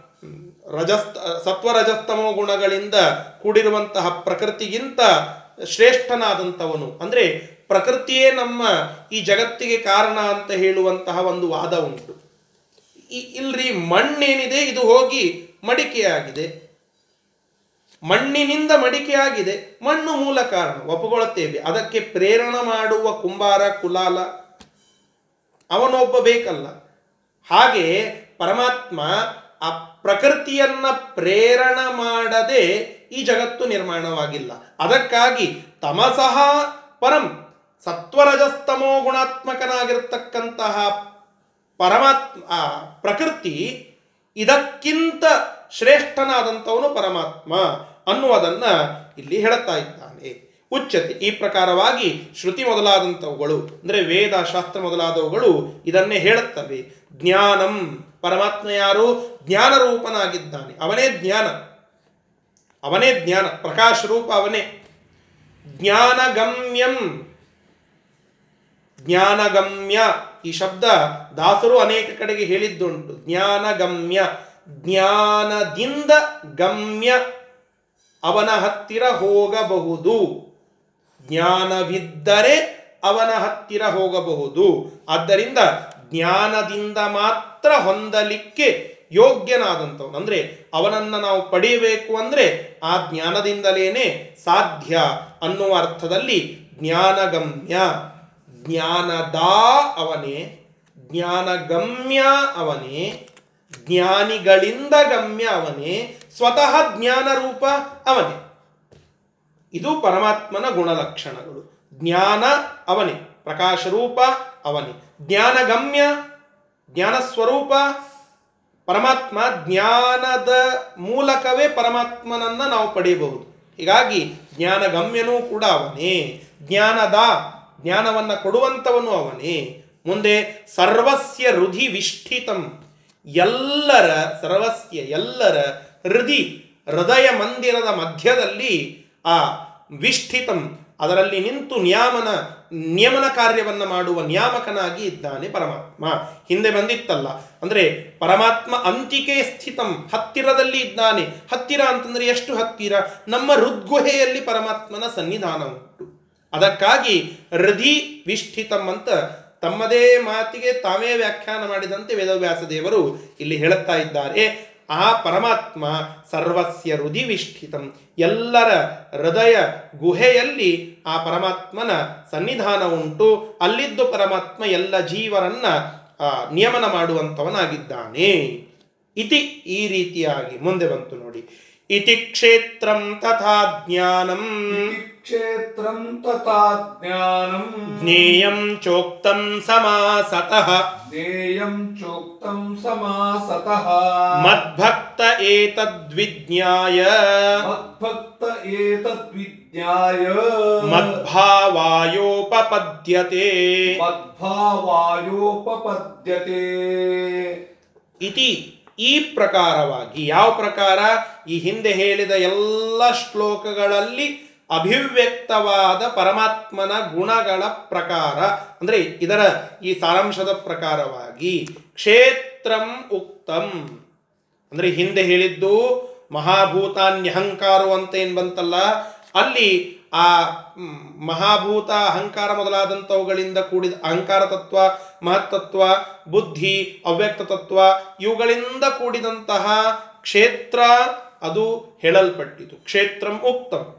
ರಜಸ್ತ, ಸತ್ವರಜಸ್ತಮೋ ಗುಣಗಳಿಂದ ಕೂಡಿರುವಂತಹ ಪ್ರಕೃತಿಗಿಂತ ಶ್ರೇಷ್ಠನಾದಂಥವನು. ಅಂದ್ರೆ ಪ್ರಕೃತಿಯೇ ನಮ್ಮ ಈ ಜಗತ್ತಿಗೆ ಕಾರಣ ಅಂತ ಹೇಳುವಂತಹ ಒಂದು ವಾದ ಉಂಟು. ಇ- ಇಲ್ರಿ, ಮಣ್ಣೇನಿದೆ, ಇದು ಹೋಗಿ ಮಡಿಕೆಯಾಗಿದೆ. ಮಣ್ಣಿನಿಂದ ಮಡಿಕೆಯಾಗಿದೆ, ಮಣ್ಣು ಮೂಲ ಕಾರಣ ಒಪ್ಪಿಕೊಳ್ಳುತ್ತೇವೆ ಅದಕ್ಕೆ ಪ್ರೇರಣ ಮಾಡುವ ಕುಂಬಾರ, ಕುಲಾಲ, ಅವನೊಬ್ಬ ಬೇಕಲ್ಲ. ಹಾಗೆ ಪರಮಾತ್ಮ ಆ ಪ್ರಕೃತಿಯನ್ನ ಪ್ರೇರಣ ಮಾಡದೆ ಈ ಜಗತ್ತು ನಿರ್ಮಾಣವಾಗಿಲ್ಲ. ಅದಕ್ಕಾಗಿ ತಮಸಃ ಪರಂ ಸತ್ವರಜಸ್ತಮೋ ಗುಣಾತ್ಮಕನಾಗಿರ್ತಕ್ಕಂತಹ ಪರಮಾತ್ಮ ಪ್ರಕೃತಿ ಇದಕ್ಕಿಂತ ಶ್ರೇಷ್ಠನಾದಂಥವನು ಪರಮಾತ್ಮ ಅನ್ನುವುದನ್ನ ಇಲ್ಲಿ ಹೇಳುತ್ತಾ ಇದ್ದಾನೆ. ಉಚ್ಚತೆ ಈ ಪ್ರಕಾರವಾಗಿ ಶ್ರುತಿ ಮೊದಲಾದಂಥವುಗಳು, ಅಂದರೆ ವೇದ ಶಾಸ್ತ್ರ ಮೊದಲಾದವುಗಳು ಇದನ್ನೇ ಹೇಳುತ್ತವೆ. ಜ್ಞಾನಂ, ಪರಮಾತ್ಮ ಯಾರು? ಜ್ಞಾನ ರೂಪನಾಗಿದ್ದಾನೆ ಅವನೇ ಜ್ಞಾನ. ಅವನೇ ಜ್ಞಾನ. ಪ್ರಕಾಶ ರೂಪ ಅವನೇ. ಜ್ಞಾನಗಮ್ಯಂ. ಜ್ಞಾನಗಮ್ಯ ಈ ಶಬ್ದ ದಾಸರು ಅನೇಕ ಕಡೆಗೆ ಹೇಳಿದ್ದುಂಟು. ಜ್ಞಾನಗಮ್ಯ, ಜ್ಞಾನದಿಂದ ಗಮ್ಯ, ಅವನ ಹತ್ತಿರ ಹೋಗಬಹುದು. ಜ್ಞಾನವಿದ್ದರೆ ಅವನ ಹತ್ತಿರ ಹೋಗಬಹುದು. ಆದ್ದರಿಂದ ಜ್ಞಾನದಿಂದ ಮಾತ್ರ ಹೊಂದಲಿಕ್ಕೆ ಯೋಗ್ಯನಾದಂಥವನು. ಅಂದರೆ ಅವನನ್ನು ನಾವು ಪಡೆಯಬೇಕು ಅಂದರೆ ಆ ಜ್ಞಾನದಿಂದಲೇ ಸಾಧ್ಯ ಅನ್ನುವ ಅರ್ಥದಲ್ಲಿ ಜ್ಞಾನಗಮ್ಯ. ಜ್ಞಾನದ ಅವನೇ, ಜ್ಞಾನಗಮ್ಯ ಅವನೇ, ಜ್ಞಾನಿಗಳಿಂದ ಗಮ್ಯ ಅವನೇ, ಸ್ವತಃ ಜ್ಞಾನ ರೂಪ ಅವನೇ. ಇದು ಪರಮಾತ್ಮನ ಗುಣಲಕ್ಷಣಗಳು. ಜ್ಞಾನ ಅವನೇ ಪ್ರಕಾಶ ರೂಪ ಅವನೇ. ಜ್ಞಾನಗಮ್ಯ ಜ್ಞಾನ ಸ್ವರೂಪ ಪರಮಾತ್ಮ ಜ್ಞಾನದ ಮೂಲಕವೇ ಪರಮಾತ್ಮನನ್ನ ನಾವು ಪಡೆಯಬಹುದು. ಹೀಗಾಗಿ ಜ್ಞಾನಗಮ್ಯನೂ ಕೂಡ ಅವನೇ. ಜ್ಞಾನದ ಜ್ಞಾನವನ್ನ ಕೊಡುವಂಥವನು ಅವನೇ. ಮುಂದೆ ಸರ್ವಸ್ಯ ಹೃದಿ ವಿಷ್ಠಿತಂ. ಎಲ್ಲರ ಸರ್ವಸ್ಯ ಎಲ್ಲರ ಹೃದಿ ಹೃದಯ ಮಂದಿರದ ಮಧ್ಯದಲ್ಲಿ ಆ ವಿಷ್ಠಿತಂ. ಅದರಲ್ಲಿ ನಿಂತು ನಿಯಾಮನ, ನಿಯಮನ ಕಾರ್ಯವನ್ನು ಮಾಡುವ ನಿಯಾಮಕನಾಗಿ ಇದ್ದಾನೆ ಪರಮಾತ್ಮ. ಹಿಂದೆ ಬಂದಿತ್ತಲ್ಲ. ಅಂದರೆ ಪರಮಾತ್ಮ ಅಂತಿಕೆ ಸ್ಥಿತಂ, ಹತ್ತಿರದಲ್ಲಿ ಇದ್ದಾನೆ. ಹತ್ತಿರ ಅಂತಂದರೆ ಎಷ್ಟು ಹತ್ತಿರ? ನಮ್ಮ ಹೃದ್ಗುಹೆಯಲ್ಲಿ ಪರಮಾತ್ಮನ ಸನ್ನಿಧಾನ ಉಂಟು ಅದಕ್ಕಾಗಿ ಹೃದಿ ವಿಷ್ಠಿತಂ ಅಂತ ತಮ್ಮದೇ ಮಾತಿಗೆ ತಾವೇ ವ್ಯಾಖ್ಯಾನ ಮಾಡಿದಂತೆ ವೇದವ್ಯಾಸ ದೇವರು ಇಲ್ಲಿ ಹೇಳುತ್ತಾ ಇದ್ದಾರೆ. ಆ ಪರಮಾತ್ಮ ಸರ್ವಸ್ಯ ಹೃದಿ ವಿಷ್ಠಿತಂ. ಎಲ್ಲರ ಹೃದಯ ಗುಹೆಯಲ್ಲಿ ಆ ಪರಮಾತ್ಮನ ಸನ್ನಿಧಾನ ಉಂಟು. ಅಲ್ಲಿದ್ದು ಪರಮಾತ್ಮ ಎಲ್ಲ ಜೀವರನ್ನ ನಿಯಮನ ಮಾಡುವಂಥವನಾಗಿದ್ದಾನೆ. ಇತಿ ಈ ರೀತಿಯಾಗಿ ಮುಂದೆ ಬಂತು ನೋಡಿ. इति क्षेत्रं तथा ज्ञानम्। क्षेत्रं तथा ज्ञानम्। ज्ञेयं चोक्तं समासतः। ज्ञेयं चोक्तं समासतः। मद्भक्त एतद्विज्ञाय। मद्भक्त एतद्विज्ञाय। मद्भावायोपपद्यते। मद्भावायोपपद्यते। इति ಈ ಪ್ರಕಾರವಾಗಿ, ಯಾವ ಪ್ರಕಾರ ಈ ಹಿಂದೆ ಹೇಳಿದ ಎಲ್ಲ ಶ್ಲೋಕಗಳಲ್ಲಿ ಅಭಿವ್ಯಕ್ತವಾದ ಪರಮಾತ್ಮನ ಗುಣಗಳ ಪ್ರಕಾರ, ಅಂದರೆ ಇದರ ಈ ಸಾರಾಂಶದ ಪ್ರಕಾರವಾಗಿ ಕ್ಷೇತ್ರಂ ಉಕ್ತಂ. ಅಂದರೆ ಹಿಂದೆ ಹೇಳಿದ್ದು ಮಹಾಭೂತಾನ್ಯಹಂಕಾರು ಅಂತ ಏನು ಬಂತಲ್ಲ, ಅಲ್ಲಿ ಆ ಮಹಾಭೂತ ಅಹಂಕಾರ ಮೊದಲಾದಂಥವುಗಳಿಂದ ಕೂಡಿದ ಅಹಂಕಾರ ತತ್ವ ಮಹತ್ತತ್ವ ಬುದ್ಧಿ, ಅವ್ಯಕ್ತ ತತ್ವ, ಇವುಗಳಿಂದ ಕೂಡಿದಂತಹ ಕ್ಷೇತ್ರ ಅದು ಹೇಳಲ್ಪಟ್ಟಿತು. ಕ್ಷೇತ್ರಂ ಉಕ್ತಂ.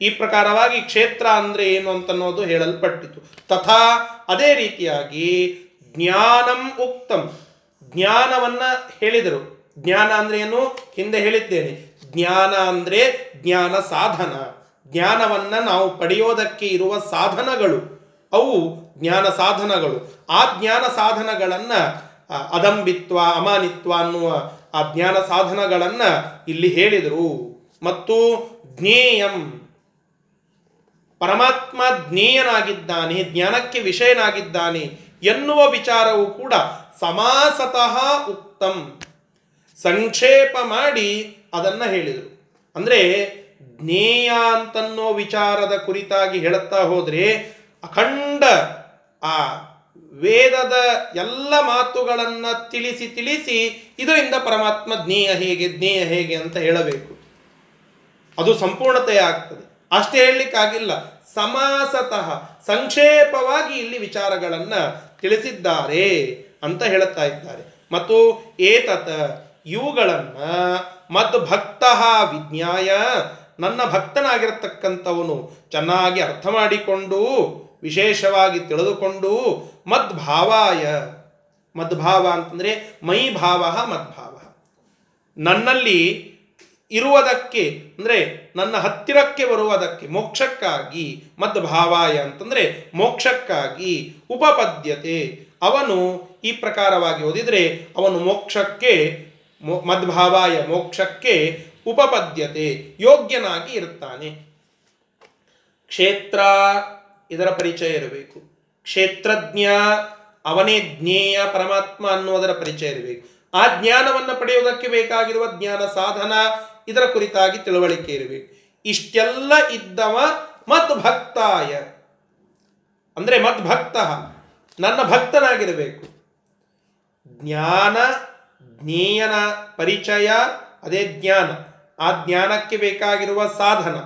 ಈ ಪ್ರಕಾರವಾಗಿ ಕ್ಷೇತ್ರ ಅಂದ್ರೆ ಏನು ಅಂತನ್ನೋದು ಹೇಳಲ್ಪಟ್ಟಿತು. ತಥಾ ಅದೇ ರೀತಿಯಾಗಿ ಜ್ಞಾನಂ ಉಕ್ತಂ. ಜ್ಞಾನವನ್ನು ಹೇಳಿದರು. ಜ್ಞಾನ ಅಂದ್ರೆ ಏನು? ಹಿಂದೆ ಹೇಳಿದ್ದೇನೆ. ಜ್ಞಾನ ಅಂದ್ರೆ ಜ್ಞಾನ ಸಾಧನ. ಜ್ಞಾನವನ್ನ ನಾವು ಪಡೆಯೋದಕ್ಕೆ ಇರುವ ಸಾಧನಗಳು. ಅವು ಜ್ಞಾನ ಸಾಧನಗಳು. ಆ ಜ್ಞಾನ ಸಾಧನಗಳನ್ನು ಅದಂಬಿತ್ವ, ಅಮಾನಿತ್ವ ಅನ್ನುವ ಆ ಜ್ಞಾನ ಸಾಧನಗಳನ್ನು ಇಲ್ಲಿ ಹೇಳಿದರು. ಮತ್ತು ಜ್ಞೇಯಂ. ಪರಮಾತ್ಮ ಜ್ಞೇಯನಾಗಿದ್ದಾನೆ, ಜ್ಞಾನಕ್ಕೆ ವಿಷಯನಾಗಿದ್ದಾನೆ ಎನ್ನುವ ವಿಚಾರವು ಕೂಡ ಸಮಾಸತಃ ಉಕ್ತಂ. ಸಂಕ್ಷೇಪ ಮಾಡಿ ಅದನ್ನು ಹೇಳಿದರು. ಅಂದ್ರೆ ಜ್ಞೇಯ ಅಂತನ್ನೋ ವಿಚಾರದ ಕುರಿತಾಗಿ ಹೇಳುತ್ತಾ ಹೋದರೆ ಅಖಂಡ ಆ ವೇದದ ಎಲ್ಲ ಮಾತುಗಳನ್ನು ತಿಳಿಸಿ ತಿಳಿಸಿ ಇದರಿಂದ ಪರಮಾತ್ಮ ಜ್ಞೇಯ ಹೇಗೆ ಜ್ಞೇಯ ಹೇಗೆ ಅಂತ ಹೇಳಬೇಕು. ಅದು ಸಂಪೂರ್ಣತೆ ಆಗ್ತದೆ. ಅಷ್ಟೇ ಹೇಳಲಿಕ್ಕಾಗಿಲ್ಲ ಸಮಾಸತಃ ಸಂಕ್ಷೇಪವಾಗಿ ಇಲ್ಲಿ ವಿಚಾರಗಳನ್ನು ತಿಳಿಸಿದ್ದಾರೆ ಅಂತ ಹೇಳುತ್ತಾ ಇದ್ದಾರೆ. ಮತ್ತು ಏತತ ಇವುಗಳನ್ನು ಮದ್ ಭಕ್ತ ವಿಜ್ಞಾಯ ನನ್ನ ಭಕ್ತನಾಗಿರತಕ್ಕಂಥವನು ಚೆನ್ನಾಗಿ ಅರ್ಥ ಮಾಡಿಕೊಂಡು, ವಿಶೇಷವಾಗಿ ತಿಳಿದುಕೊಂಡು, ಮದ್ಭಾವಾಯ. ಮದ್ಭಾವ ಅಂತಂದರೆ ಮೈ ಭಾವ ಮದ್ಭಾವ. ನನ್ನಲ್ಲಿ ಇರುವುದಕ್ಕೆ, ಅಂದರೆ ನನ್ನ ಹತ್ತಿರಕ್ಕೆ ಬರುವುದಕ್ಕೆ ಮೋಕ್ಷಕ್ಕಾಗಿ, ಮದ್ಭಾವಾಯ ಅಂತಂದರೆ ಮೋಕ್ಷಕ್ಕಾಗಿ ಉಪಪದ್ಯತೆ. ಅವನು ಈ ಪ್ರಕಾರವಾಗಿ ಓದಿದರೆ ಅವನು ಮೋಕ್ಷಕ್ಕೆ ಮದ್ಭಾವಾಯ ಮೋಕ್ಷಕ್ಕೆ ಉಪಪದ್ಯತೆ, ಯೋಗ್ಯನಾಗಿ ಇರುತ್ತಾನೆ. ಕ್ಷೇತ್ರ, ಇದರ ಪರಿಚಯ ಇರಬೇಕು. ಕ್ಷೇತ್ರಜ್ಞ, ಅವನೇ ಜ್ಞೇಯ ಪರಮಾತ್ಮ ಅನ್ನುವುದರ ಪರಿಚಯ ಇರಬೇಕು. ಆ ಜ್ಞಾನವನ್ನು ಪಡೆಯುವುದಕ್ಕೆ ಬೇಕಾಗಿರುವ ಜ್ಞಾನ ಸಾಧನ ಇದರ ಕುರಿತಾಗಿ ತಿಳುವಳಿಕೆ ಇರಬೇಕು. ಇಷ್ಟೆಲ್ಲ ಇದ್ದವ ಮತ್ ಭಕ್ತಾಯ. ಅಂದ್ರೆ ಮತ್ ಭಕ್ತ. ನನ್ನ ಭಕ್ತನಾಗಿರಬೇಕು. ಜ್ಞಾನ, ಜ್ಞೇಯನ ಪರಿಚಯ, ಅದೇ ಜ್ಞಾನ. ಆ ಜ್ಞಾನಕ್ಕೆ ಬೇಕಾಗಿರುವ ಸಾಧನ,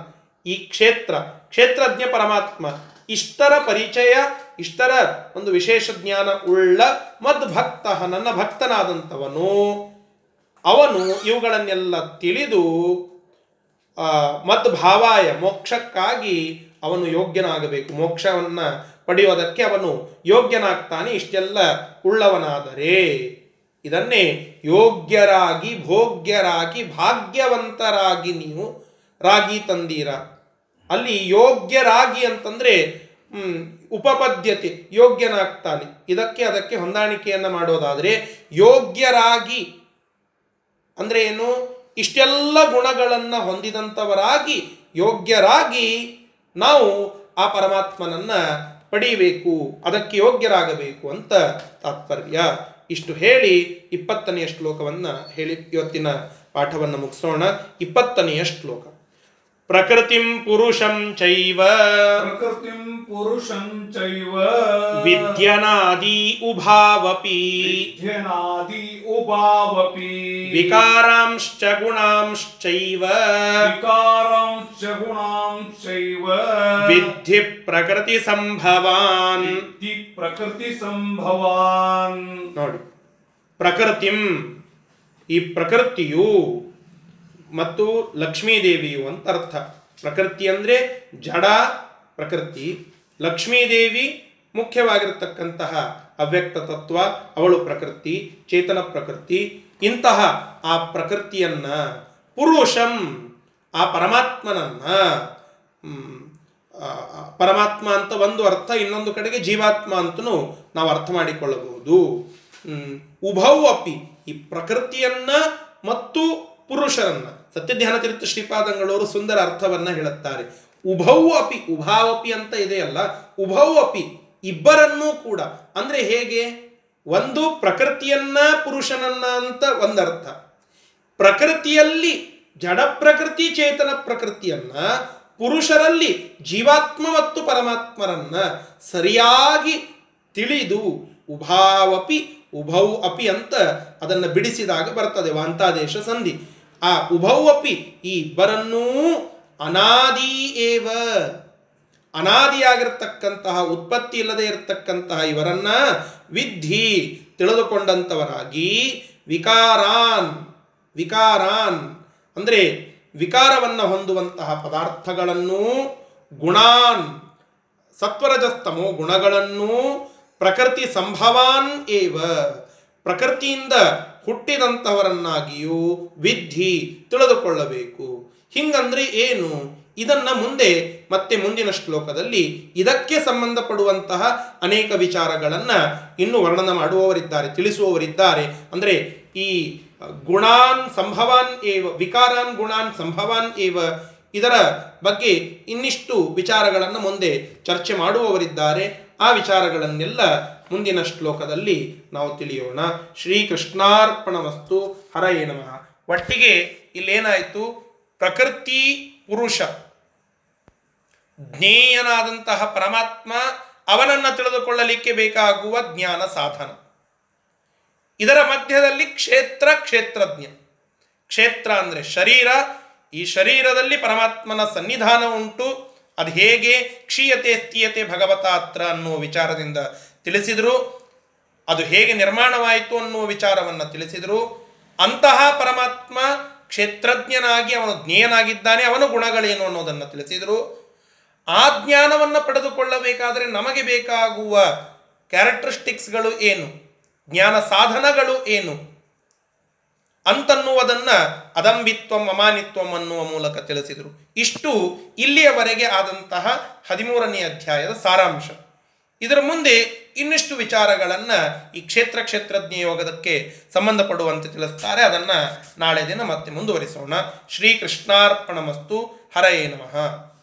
ಈ ಕ್ಷೇತ್ರ, ಕ್ಷೇತ್ರಜ್ಞ ಪರಮಾತ್ಮ, ಇಷ್ಟರ ಪರಿಚಯ, ಇಷ್ಟರ ಒಂದು ವಿಶೇಷ ಜ್ಞಾನ ಉಳ್ಳ ಮದ್ಭಕ್ತ ನನ್ನ ಭಕ್ತನಾದಂಥವನು. ಅವನು ಇವುಗಳನ್ನೆಲ್ಲ ತಿಳಿದು ಮದ್ಭಾವಾಯ ಮೋಕ್ಷಕ್ಕಾಗಿ ಅವನು ಯೋಗ್ಯನಾಗಬೇಕು. ಮೋಕ್ಷವನ್ನ ಪಡೆಯುವುದಕ್ಕೆ ಅವನು ಯೋಗ್ಯನಾಗ್ತಾನೆ, ಇಷ್ಟೆಲ್ಲ ಉಳ್ಳವನಾದರೆ. ಇದನ್ನೇ ಯೋಗ್ಯರಾಗಿ, ಭೋಗ್ಯರಾಗಿ, ಭಾಗ್ಯವಂತರಾಗಿ ನೀವು ರಾಗಿ ತಂದೀರ. ಅಲ್ಲಿ ಯೋಗ್ಯರಾಗಿ ಅಂತಂದರೆ ಉಪಪದ್ಯತೆ, ಯೋಗ್ಯನಾಗ್ತಾನೆ. ಇದಕ್ಕೆ ಅದಕ್ಕೆ ಹೊಂದಾಣಿಕೆಯನ್ನು ಮಾಡೋದಾದರೆ, ಯೋಗ್ಯರಾಗಿ ಅಂದರೆ ಏನು? ಇಷ್ಟೆಲ್ಲ ಗುಣಗಳನ್ನು ಹೊಂದಿದಂಥವರಾಗಿ ಯೋಗ್ಯರಾಗಿ ನಾವು ಆ ಪರಮಾತ್ಮನನ್ನು ಪಡೀಬೇಕು, ಅದಕ್ಕೆ ಯೋಗ್ಯರಾಗಬೇಕು ಅಂತ ತಾತ್ಪರ್ಯ. ಇಷ್ಟು ಹೇಳಿ ಇಪ್ಪತ್ತನೆಯ ಶ್ಲೋಕವನ್ನು ಹೇಳಿ ಇವತ್ತಿನ ಪಾಠವನ್ನು ಮುಗಿಸೋಣ. ಇಪ್ಪತ್ತನೆಯ ಶ್ಲೋಕ. ಪ್ರಕೃತಿಂ ಪುರುಷಂ ಚೈವ ಪ್ರಕೃತಿಂ ಪುರುಷಂ ಚೈವ ವಿದ್ಯನಾದಿ ಉಭಾವಪಿ ವಿದ್ಯನಾದಿ ಉಭಾವಪಿ ವಿಕಾರಾಂಶ್ಚ ಗುಣಾಂಶ್ಚೈವ ವಿಕಾರಾಂಶ ಗುಣಾಂಶೈವ ವಿದ್ಧಿ ಪ್ರಕೃತಿ ಸಂಭವಾನ್ ವಿದ್ಧಿ ಪ್ರಕೃತಿ ಸಂಭವಾನ್ ನೋಡಿ ಪ್ರಕೃತಿಂ ಈ ಪ್ರಕೃತಿಯು ಮತ್ತು ಲಕ್ಷ್ಮೀದೇವಿಯು ಅಂತ ಅರ್ಥ. ಪ್ರಕೃತಿ ಅಂದರೆ ಜಡ ಪ್ರಕೃತಿ. ಲಕ್ಷ್ಮೀದೇವಿ ಮುಖ್ಯವಾಗಿರತಕ್ಕಂತಹ ಅವ್ಯಕ್ತ ತತ್ವ, ಅವಳು ಪ್ರಕೃತಿ, ಚೇತನ ಪ್ರಕೃತಿ. ಇಂತಹ ಆ ಪ್ರಕೃತಿಯನ್ನ ಪುರುಷಂ, ಆ ಪರಮಾತ್ಮನನ್ನ ಪರಮಾತ್ಮ ಅಂತ ಒಂದು ಅರ್ಥ, ಇನ್ನೊಂದು ಕಡೆಗೆ ಜೀವಾತ್ಮ ಅಂತಲೂ ನಾವು ಅರ್ಥ ಮಾಡಿಕೊಳ್ಳಬಹುದು. ಉಭವ್ ಉಭೌ ಅಪಿ ಈ ಪ್ರಕೃತಿಯನ್ನ ಮತ್ತು ಪುರುಷರನ್ನ. ಸತ್ಯಧ್ಯಾನ ತೀರ್ಥ ಶ್ರೀಪಾದಂಗಳವರು ಸುಂದರ ಅರ್ಥವನ್ನ ಹೇಳುತ್ತಾರೆ. ಉಭೌ ಅಪಿ ಉಭಾವಪಿ ಅಂತ ಇದೆಯಲ್ಲ, ಉಭೌ ಅಪಿ ಇಬ್ಬರನ್ನೂ ಕೂಡ. ಅಂದ್ರೆ ಹೇಗೆ? ಒಂದು ಪ್ರಕೃತಿಯನ್ನ ಪುರುಷನನ್ನ ಅಂತ ಒಂದರ್ಥ. ಪ್ರಕೃತಿಯಲ್ಲಿ ಜಡ ಪ್ರಕೃತಿ, ಚೇತನ ಪ್ರಕೃತಿಯನ್ನ, ಪುರುಷರಲ್ಲಿ ಜೀವಾತ್ಮ ಮತ್ತು ಪರಮಾತ್ಮರನ್ನ ಸರಿಯಾಗಿ ತಿಳಿದು ಉಭಾವಪಿ ಉಭೌ ಅಪಿ ಅಂತ ಅದನ್ನು ಬಿಡಿಸಿದಾಗ ಬರ್ತದೆ ವಾಂತಾದೇಶ ಸಂಧಿ. ಆ ಉಭೌ ಅಪಿ ಈ ಇಬ್ಬರನ್ನೂ ಅನಾದಿ ಏವ. ಅನಾದಿಯಾಗಿರ್ತಕ್ಕಂತಹ ಉತ್ಪತ್ತಿ ಇಲ್ಲದೆ ಇರತಕ್ಕಂತಹ ಇವರನ್ನ ವಿದ್ಧಿ ತಿಳಿದುಕೊಂಡಂಥವರಾಗಿ ವಿಕಾರಾನ್ ವಿಕಾರಾನ್ ಅಂದರೆ ವಿಕಾರವನ್ನು ಹೊಂದುವಂತಹ ಪದಾರ್ಥಗಳನ್ನು ಗುಣಾನ್, ಸತ್ವರಜಸ್ತಮೋ ಗುಣಗಳನ್ನು ಪ್ರಕೃತಿ ಸಂಭವಾನ್ ಏವ. ಪ್ರಕೃತಿಯಿಂದ ಹುಟ್ಟಿದಂತಹವರನ್ನಾಗಿಯೂ ವಿದ್ಧಿ ತಿಳಿದುಕೊಳ್ಳಬೇಕು. ಹಿಂಗಂದ್ರೆ ಏನು? ಇದನ್ನು ಮುಂದೆ ಮತ್ತೆ ಮುಂದಿನ ಶ್ಲೋಕದಲ್ಲಿ ಇದಕ್ಕೆ ಸಂಬಂಧಪಡುವಂತಹ ಅನೇಕ ವಿಚಾರಗಳನ್ನು ಇನ್ನು ವರ್ಣನ ಮಾಡುವವರಿದ್ದಾರೆ, ತಿಳಿಸುವವರಿದ್ದಾರೆ. ಅಂದರೆ ಈ ಗುಣಾನ್ ಸಂಭವಾನ್ ಏವ, ವಿಕಾರಾನ್ ಗುಣಾನ್ ಸಂಭವಾನ್ ಏವ ಇದರ ಬಗ್ಗೆ ಇನ್ನಿಷ್ಟು ವಿಚಾರಗಳನ್ನು ಮುಂದೆ ಚರ್ಚೆ ಮಾಡುವವರಿದ್ದಾರೆ. ಆ ವಿಚಾರಗಳನ್ನೆಲ್ಲ ಮುಂದಿನ ಶ್ಲೋಕದಲ್ಲಿ ನಾವು ತಿಳಿಯೋಣ. ಶ್ರೀ ಕೃಷ್ಣಾರ್ಪಣಮಸ್ತು ಹರಯೇ ನಮಃ. ಒಟ್ಟಿಗೆ ಇಲ್ಲೇನಾಯಿತು? ಪ್ರಕೃತಿ ಪುರುಷ. ಜ್ಞೇಯನಾದಂತಹ ಪರಮಾತ್ಮ ಅವನನ್ನು ತಿಳಿದುಕೊಳ್ಳಲಿಕ್ಕೆ ಬೇಕಾಗುವ ಜ್ಞಾನ ಸಾಧನ. ಇದರ ಮಧ್ಯದಲ್ಲಿ ಕ್ಷೇತ್ರ ಕ್ಷೇತ್ರಜ್ಞ. ಕ್ಷೇತ್ರ ಅಂದರೆ ಶರೀರ. ಈ ಶರೀರದಲ್ಲಿ ಪರಮಾತ್ಮನ ಸನ್ನಿಧಾನ ಉಂಟು. ಅದು ಹೇಗೆ? ಕ್ಷೀಯತೆ, ಸ್ಥೀಯತೆ, ಭಗವತಾತ್ರ ಅನ್ನುವ ವಿಚಾರದಿಂದ ತಿಳಿಸಿದರು, ಅದು ಹೇಗೆ ನಿರ್ಮಾಣವಾಯಿತು ಅನ್ನುವ ವಿಚಾರವನ್ನು ತಿಳಿಸಿದರು. ಅಂತಹ ಪರಮಾತ್ಮ ಕ್ಷೇತ್ರಜ್ಞನಾಗಿ, ಅವನು ಜ್ಞೇಯನಾಗಿದ್ದಾನೆ, ಅವನ ಗುಣಗಳೇನು ಅನ್ನೋದನ್ನು ತಿಳಿಸಿದರು. ಆ ಜ್ಞಾನವನ್ನು ಪಡೆದುಕೊಳ್ಳಬೇಕಾದರೆ ನಮಗೆ ಬೇಕಾಗುವ ಕ್ಯಾರೆಕ್ಟರಿಸ್ಟಿಕ್ಸ್ಗಳು ಏನು? ಜ್ಞಾನ ಸಾಧನಗಳು ಏನು? ಅಂತನ್ನುವುದನ್ನು ಅದಂಬಿತ್ವಂ, ಅಮಾನಿತ್ವಂ ಅನ್ನುವ ಮೂಲಕ ತಿಳಿಸಿದರು. ಇಷ್ಟು ಇಲ್ಲಿಯವರೆಗೆ ಆದಂತಹ ಹದಿಮೂರನೇ ಅಧ್ಯಾಯದ ಸಾರಾಂಶ. ಇದರ ಮುಂದೆ ಇನ್ನಿಷ್ಟು ವಿಚಾರಗಳನ್ನು ಈ ಕ್ಷೇತ್ರ ಕ್ಷೇತ್ರಜ್ಞ ಯೋಗದಕ್ಕೆ ಸಂಬಂಧಪಡುವಂತೆ ತಿಳಿಸ್ತಾರೆ. ಅದನ್ನು ನಾಳೆ ದಿನ ಮತ್ತೆ ಮುಂದುವರಿಸೋಣ. ಶ್ರೀ ಕೃಷ್ಣಾರ್ಪಣಮಸ್ತು ಹರಯೇ ನಮಃ.